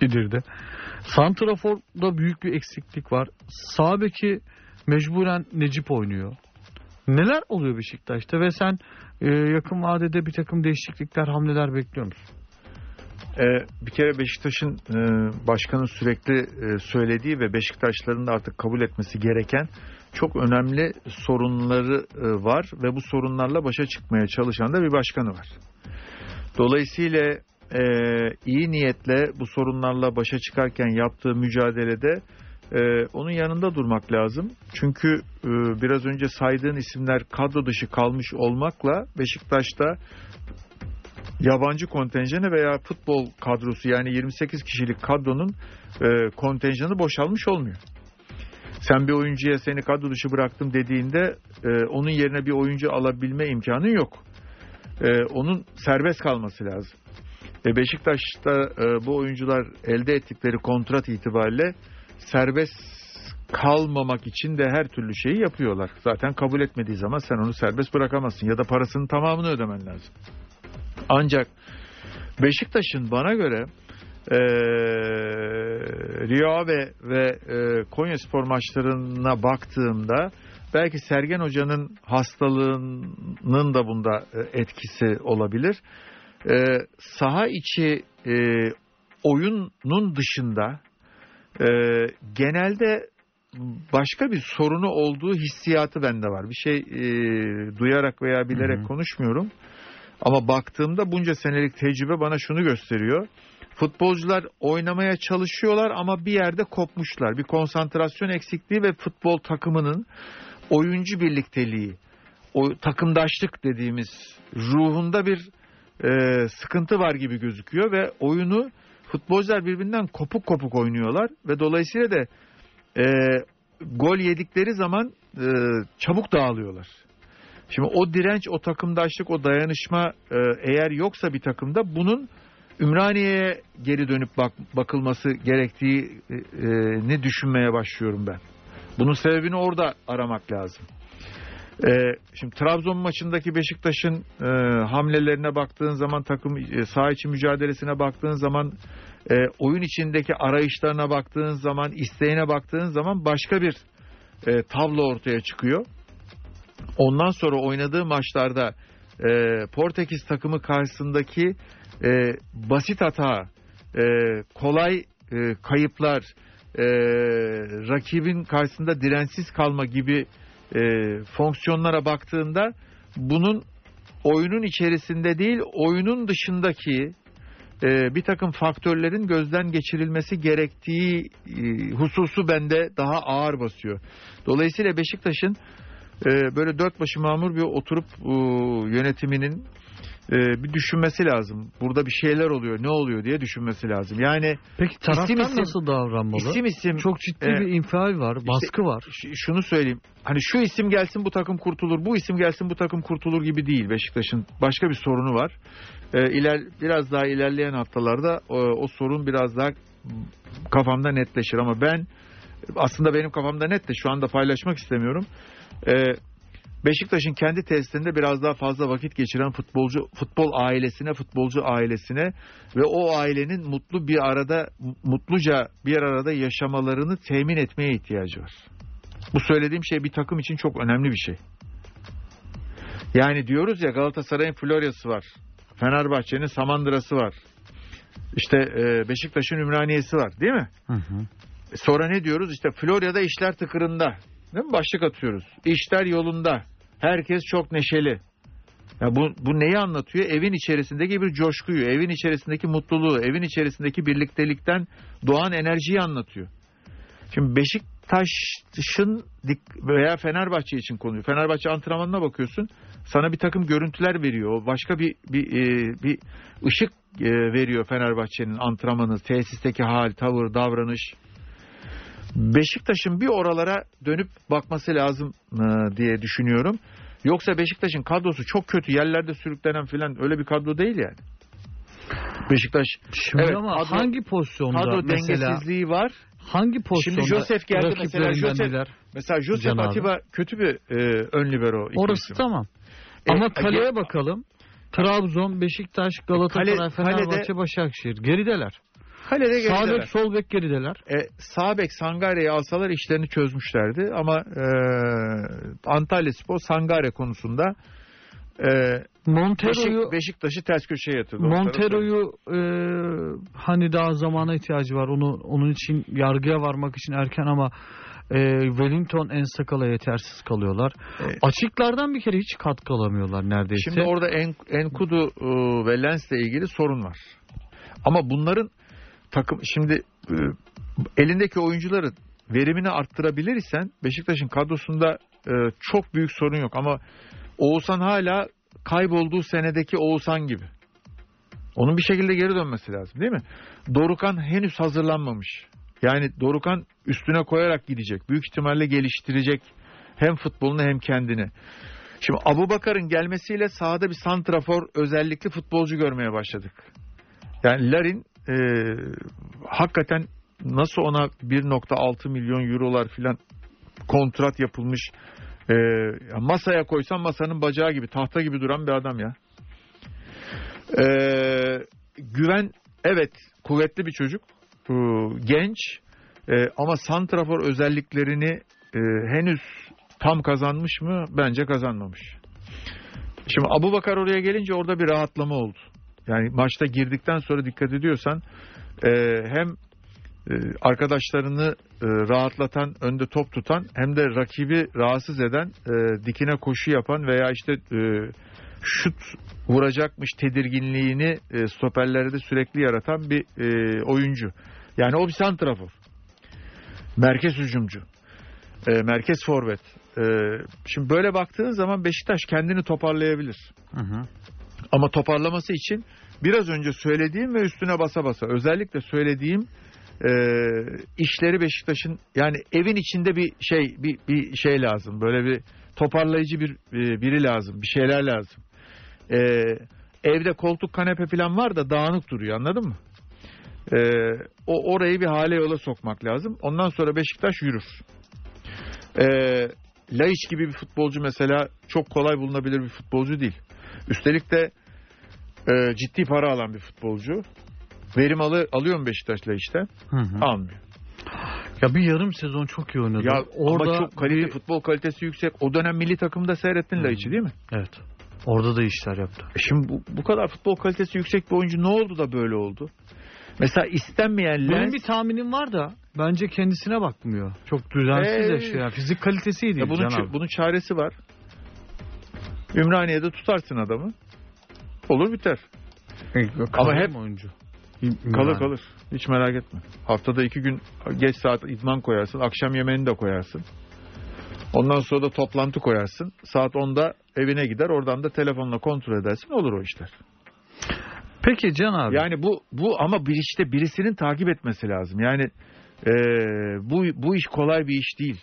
yedirdi. Santrafor'da büyük bir eksiklik var. Sağ beki mecburen Necip oynuyor. Neler oluyor Beşiktaş'ta ve sen e, yakın vadede bir takım değişiklikler, hamleler bekliyor musun? Ee, bir kere Beşiktaş'ın e, başkanın sürekli e, söylediği ve Beşiktaşların da artık kabul etmesi gereken çok önemli sorunları e, var ve bu sorunlarla başa çıkmaya çalışan da bir başkanı var. Dolayısıyla e, iyi niyetle bu sorunlarla başa çıkarken yaptığı mücadelede e, onun yanında durmak lazım. Çünkü e, biraz önce saydığın isimler kadro dışı kalmış olmakla Beşiktaş'ta yabancı kontenjanı veya futbol kadrosu yani 28 kişilik kadronun e, kontenjanı boşalmış olmuyor. Sen bir oyuncuya seni kadro dışı bıraktım dediğinde e, onun yerine bir oyuncu alabilme imkanın yok. E, onun serbest kalması lazım. E, Beşiktaş'ta e, bu oyuncular elde ettikleri kontrat itibariyle serbest kalmamak için de her türlü şeyi yapıyorlar. Zaten kabul etmediği zaman sen onu serbest bırakamazsın ya da parasının tamamını ödemen lazım. Ancak Beşiktaş'ın bana göre e, Rio Ave ve e, Konya Spor maçlarına baktığımda belki Sergen Hoca'nın hastalığının da bunda e, etkisi olabilir. E, saha içi e, oyunun dışında e, genelde başka bir sorunu olduğu hissiyatı bende var. Bir şey e, duyarak veya bilerek Hı hı. konuşmuyorum. Ama baktığımda bunca senelik tecrübe bana şunu gösteriyor. Futbolcular oynamaya çalışıyorlar ama bir yerde kopmuşlar. Bir konsantrasyon eksikliği ve futbol takımının oyuncu birlikteliği, o takımdaşlık dediğimiz ruhunda bir e, sıkıntı var gibi gözüküyor ve oyunu futbolcular birbirinden kopuk kopuk oynuyorlar ve dolayısıyla da e, gol yedikleri zaman e, çabuk dağılıyorlar. Şimdi o direnç, o takımdaşlık, o dayanışma e, eğer yoksa bir takımda bunun Ümraniye'ye geri dönüp bak, bakılması gerektiğini düşünmeye başlıyorum ben. Bunun sebebini orada aramak lazım. Şimdi Trabzon maçındaki Beşiktaş'ın e, hamlelerine baktığın zaman takım e, saha içi mücadelesine baktığın zaman e, oyun içindeki arayışlarına baktığın zaman isteğine baktığın zaman başka bir e, tablo ortaya çıkıyor. Ondan sonra oynadığı maçlarda e, Portekiz takımı karşısındaki e, basit hata, e, kolay e, kayıplar, e, rakibin karşısında dirensiz kalma gibi e, fonksiyonlara baktığında bunun oyunun içerisinde değil oyunun dışındaki e, bir takım faktörlerin gözden geçirilmesi gerektiği e, hususu bende daha ağır basıyor. Dolayısıyla Beşiktaş'ın e, böyle dört başı mamur bir oturup e, yönetiminin e, bir düşünmesi lazım. Burada bir şeyler oluyor, ne oluyor diye düşünmesi lazım. Yani Peki İsim isim- nasıl davranmalı? isim isim Çok ciddi e, bir infial var, baskı var. şunu söyleyeyim. Hani şu isim gelsin bu takım kurtulur, bu isim gelsin bu takım kurtulur gibi değil Beşiktaş'ın. Başka bir sorunu var. Ee, iler, biraz daha ilerleyen haftalarda o, o sorun biraz daha kafamda netleşir ama ben aslında benim kafamda net de şu anda paylaşmak istemiyorum. Ee, Beşiktaş'ın kendi tesisinde biraz daha fazla vakit geçiren futbolcu futbol ailesine, futbolcu ailesine ve o ailenin mutlu bir arada mutluca bir arada yaşamalarını temin etmeye ihtiyacı var. Bu söylediğim şey bir takım için çok önemli bir şey. Yani diyoruz ya Galatasaray'ın Florya'sı var. Fenerbahçe'nin Samandıra'sı var. İşte e, Beşiktaş'ın Ümraniye'si var değil mi? Hı hı. Sonra ne diyoruz? İşte Florya'da işler tıkırında. Değil mi? Başlık atıyoruz. İşler yolunda. Herkes çok neşeli. Ya bu, bu neyi anlatıyor? Evin içerisindeki bir coşkuyu, evin içerisindeki mutluluğu, evin içerisindeki birliktelikten doğan enerjiyi anlatıyor. Şimdi Beşiktaş'ın veya Fenerbahçe için konuyu. Fenerbahçe antrenmanına bakıyorsun. Sana bir takım görüntüler veriyor. Başka bir bir e, bir ışık e, veriyor Fenerbahçe'nin antrenmanı, tesisteki hal, tavır, davranış. Beşiktaş'ın bir oralara dönüp bakması lazım e, diye düşünüyorum. Yoksa Beşiktaş'ın kadrosu çok kötü yerlerde sürüklenen filan öyle bir kadro değil yani. Beşiktaş Şimdi Evet, ama kadro- hangi pozisyonda kadro mesela dengesizliği var. hangi pozisyonda Joseph geldi mesela, diler? Mesela Can abi. Atiba kötü bir e, ön libero. Orası isim. tamam. E, Ama e, kaleye bakalım. Trabzon, Beşiktaş, Galatasaray, Kale- Fenerbahçe, kalede- Başakşehir gerideler. Kalede Sağ gerideler. bek, sol bek gerideler. E, sağ bek Sangare'yi alsalar işlerini çözmüşlerdi ama e, Antalya Spor Sangare konusunda e, Montero'yu Beşik, Beşiktaş'ı ters köşeye yatırdı. Montero'yu e, hani daha zamana ihtiyacı var. Onu onun için yargıya varmak için erken ama e, Wellington en sakala yetersiz kalıyorlar. Evet. Açıklardan bir kere hiç katkı alamıyorlar neredeyse. Şimdi orada en, Enkudu e, ve Lens'le ilgili sorun var. Ama bunların takım şimdi e, elindeki oyuncuların verimini arttırabilir isen Beşiktaş'ın kadrosunda e, çok büyük sorun yok ama Oğuzhan hala kaybolduğu senedeki Oğuzhan gibi. Onun bir şekilde geri dönmesi lazım değil mi? Dorukan henüz hazırlanmamış. Yani Dorukan üstüne koyarak gidecek. Büyük ihtimalle geliştirecek hem futbolunu hem kendini. Şimdi Abu Bakar'ın gelmesiyle sahada bir santrafor özellikli futbolcu görmeye başladık. Yani Larin e, hakikaten nasıl ona 1.6 milyon eurolar filan kontrat yapılmış e, ya masaya koysan masanın bacağı gibi tahta gibi duran bir adam ya. E, güven evet kuvvetli bir çocuk e, genç e, ama santrafor özelliklerini e, henüz tam kazanmış mı? Bence kazanmamış. Şimdi Abu Bakar oraya gelince orada bir rahatlama oldu. Yani maçta girdikten sonra dikkat ediyorsan e, hem e, arkadaşlarını e, rahatlatan, önde top tutan hem de rakibi rahatsız eden, e, dikine koşu yapan veya işte şut vuracakmış tedirginliğini stoperlerde sürekli yaratan bir oyuncu. Yani o bir santrafor. Merkez hücumcu. Merkez forvet. Şimdi böyle baktığın zaman Beşiktaş kendini toparlayabilir. Hı hı. Ama toparlaması için biraz önce söylediğim ve üstüne basa basa özellikle söylediğim e, işleri Beşiktaş'ın yani evin içinde bir şey bir, bir şey lazım. Böyle bir toparlayıcı bir e, biri lazım. Bir şeyler lazım. E, evde koltuk kanepe falan var da dağınık duruyor anladın mı? E, o orayı bir hale yola sokmak lazım. Ondan sonra Beşiktaş yürür. E, Laiç gibi bir futbolcu mesela çok kolay bulunabilir bir futbolcu değil. Üstelik de e, ciddi para alan bir futbolcu. Verim alı, alıyor mu Beşiktaş Laiç'ten? Hı hı. Almıyor. Ya bir yarım sezon çok iyi oynadı. Ya Orada ama çok kalite, bir- futbol kalitesi yüksek. O dönem milli takımda seyrettin Hı. Laiç'i değil mi? Evet. Orada da işler yaptı. E şimdi bu, bu kadar futbol kalitesi yüksek bir oyuncu ne oldu da böyle oldu? Mesela istenmeyen Benim lens... bir tahminim var da bence kendisine bakmıyor. Çok düzensiz Ee, yaşıyor. Fizik kalitesi iyi değil Ya bunun, ç- bunun çaresi var. Ümraniye'de tutarsın adamı. Olur biter. Kalır ama hep- oyuncu. Kalır kalır. Hiç merak etme. Haftada iki gün geç saat idman koyarsın. Akşam yemeğini de koyarsın. Ondan sonra da toplantı koyarsın. Saat 10'da evine gider. Oradan da telefonla kontrol edersin. Olur o işler. Peki Can abi. Yani bu bu ama bir işte birisinin takip etmesi lazım. Yani eee, bu bu iş kolay bir iş değil.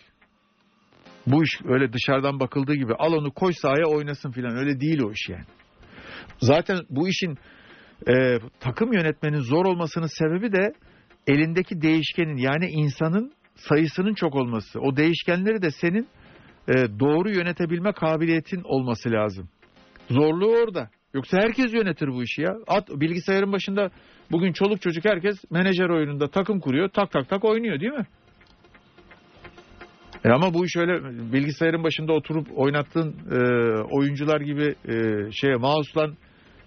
Bu iş öyle dışarıdan bakıldığı gibi al onu koy sahaya oynasın filan öyle değil o iş yani. Zaten bu işin eee, takım yönetmenin zor olmasının sebebi de elindeki değişkenin yani insanın sayısının çok olması. O değişkenleri de senin eee, doğru yönetebilme kabiliyetin olması lazım. Zorluğu orada. Yoksa herkes yönetir bu işi ya. At bilgisayarın başında bugün çoluk çocuk herkes menajer oyununda takım kuruyor. Tak tak tak oynuyor değil mi? E ama bu iş öyle bilgisayarın başında oturup oynattığın e, oyuncular gibi e, şeye mouse'lan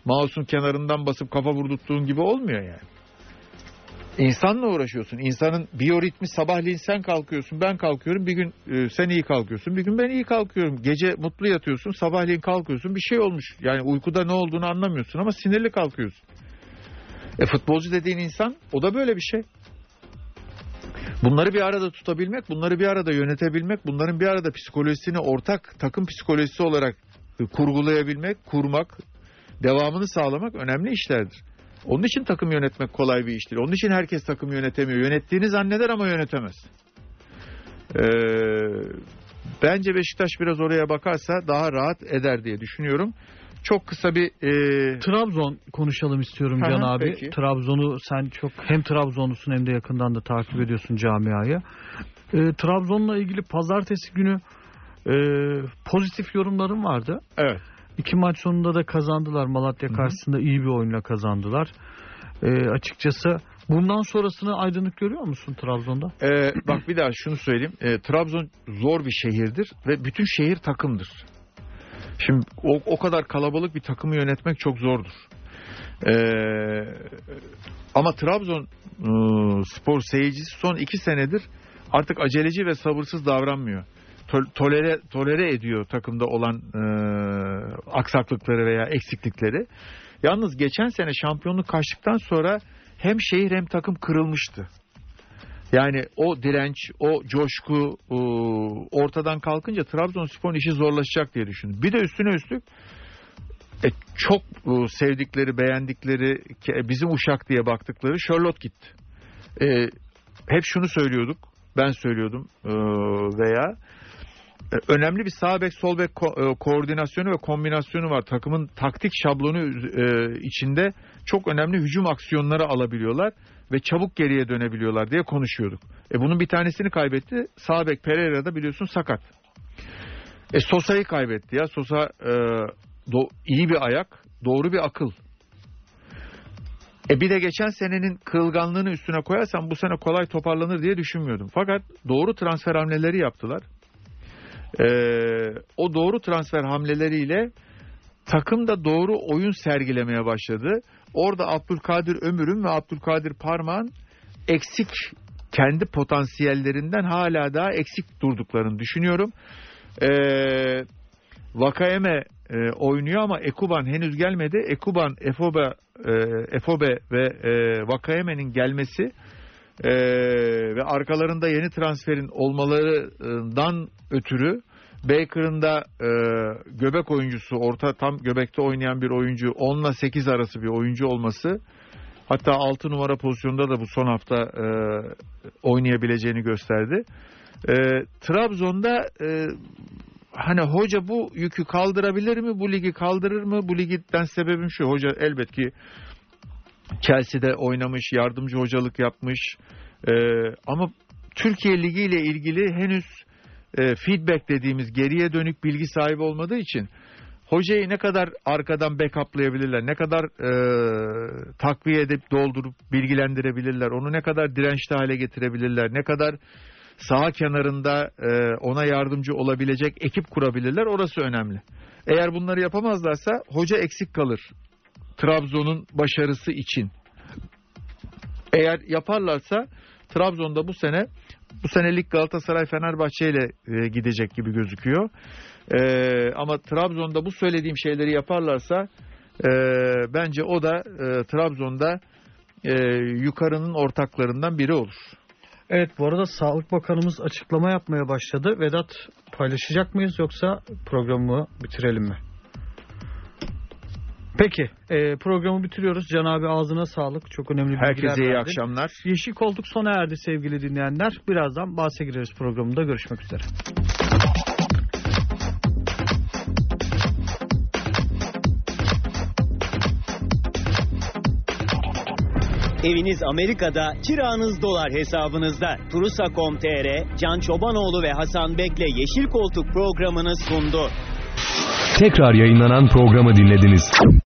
mouse'un kenarından basıp kafa vurdurttuğun gibi olmuyor yani. İnsanla uğraşıyorsun. İnsanın biyoritmi sabahleyin sen kalkıyorsun, ben kalkıyorum. Bir gün e, sen iyi kalkıyorsun, bir gün ben iyi kalkıyorum. Gece mutlu yatıyorsun, sabahleyin kalkıyorsun. Bir şey olmuş. Yani uykuda ne olduğunu anlamıyorsun ama sinirli kalkıyorsun. E futbolcu dediğin insan o da böyle bir şey. Bunları bir arada tutabilmek, bunları bir arada yönetebilmek, bunların bir arada psikolojisini ortak takım psikolojisi olarak e, kurgulayabilmek, kurmak, devamını sağlamak önemli işlerdir. Onun için takım yönetmek kolay bir iş değil. Onun için herkes takım yönetemiyor. Yönettiğini zanneder ama yönetemez. Ee, bence Beşiktaş biraz oraya bakarsa daha rahat eder diye düşünüyorum. Çok kısa bir e, Trabzon konuşalım istiyorum hı, Can abi. peki. Trabzon'u sen çok hem Trabzonlusun hem de yakından da takip ediyorsun camiayı. Ee, Trabzon'la ilgili pazartesi günü e, pozitif yorumlarım vardı. evet. İki maç sonunda da kazandılar. Malatya karşısında iyi bir oyunla kazandılar. Ee, açıkçası bundan sonrasını aydınlık görüyor musun Trabzon'da? Ee, bak bir daha şunu söyleyeyim. Ee, Trabzon zor bir şehirdir ve bütün şehir takımdır. Şimdi o, o kadar kalabalık bir takımı yönetmek çok zordur. Ee, ama Trabzon ıı, spor seyircisi son iki senedir artık aceleci ve sabırsız davranmıyor. To- Tolere, tolere ediyor takımda olan ıı, aksaklıkları veya eksiklikleri. Yalnız geçen sene şampiyonluk kaçtıktan sonra hem şehir hem takım kırılmıştı. Yani o direnç, o coşku ıı, ortadan kalkınca Trabzonspor'un işi zorlaşacak diye düşündüm. Bir de üstüne üstlük e, çok ıı, sevdikleri, beğendikleri, ke- bizim uşak diye baktıkları Charlotte gitti. E, hep şunu söylüyorduk, ben söylüyordum ıı, veya e, önemli bir sağ bek sol bek ko- e, koordinasyonu ve kombinasyonu var. Takımın taktik şablonu e, içinde çok önemli hücum aksiyonları alabiliyorlar ve çabuk geriye dönebiliyorlar diye konuşuyorduk. E bunun bir tanesini kaybetti. Sağ bek Pereira da biliyorsun sakat. E Sosa'yı kaybetti ya. Sosa e, do- iyi bir ayak, doğru bir akıl. E bir de geçen senenin kırılganlığını üstüne koyarsam bu sene kolay toparlanır diye düşünmüyordum. Fakat doğru transfer hamleleri yaptılar. Ee, o doğru transfer hamleleriyle takım da doğru oyun sergilemeye başladı. Orada Abdülkadir Ömür'ün ve Abdülkadir Parmak'ın eksik kendi potansiyellerinden hala daha eksik durduklarını düşünüyorum. Ee, Vakayeme e, oynuyor ama Ekuban henüz gelmedi. Ekuban, Efobe, e, Efobe ve e, Vakayeme'nin gelmesi e, ve arkalarında yeni transferin olmalarından ötürü Baker'ın da e, göbek oyuncusu, orta tam göbekte oynayan bir oyuncu, 10 ile 8 arası bir oyuncu olması hatta 6 numara pozisyonda da bu son hafta e, oynayabileceğini gösterdi. E, Trabzon'da e, hani hoca bu yükü kaldırabilir mi? Bu ligi kaldırır mı? Bu ligden sebebim şu. Hoca elbet ki Chelsea'de oynamış, yardımcı hocalık yapmış. Ee, ama Türkiye Ligi ile ilgili henüz e, feedback dediğimiz geriye dönük bilgi sahibi olmadığı için hocayı ne kadar arkadan backuplayabilirler, ne kadar e, takviye edip doldurup bilgilendirebilirler, onu ne kadar dirençli hale getirebilirler, ne kadar sağ kenarında e, ona yardımcı olabilecek ekip kurabilirler orası önemli. Eğer bunları yapamazlarsa hoca eksik kalır Trabzon'un başarısı için. Eğer yaparlarsa Trabzon'da bu sene bu senelik Galatasaray Fenerbahçe ile e, gidecek gibi gözüküyor. E, ama Trabzon'da bu söylediğim şeyleri yaparlarsa e, bence o da e, Trabzon'da e, yukarının ortaklarından biri olur. Evet bu arada Sağlık Bakanımız açıklama yapmaya başladı. Vedat paylaşacak mıyız yoksa programı bitirelim mi? Peki e, programı bitiriyoruz. Can abi ağzına sağlık. Çok önemli bilgiler Herkese iyi verdin. akşamlar. Yeşil Koltuk sona erdi sevgili dinleyenler. Birazdan bahse gireriz programında. Görüşmek üzere. Eviniz Amerika'da, kiranız dolar hesabınızda. Turusa.com.tr, Can Çobanoğlu ve Hasan Bek'le Yeşil Koltuk programını sundu. Tekrar yayınlanan programı dinlediniz.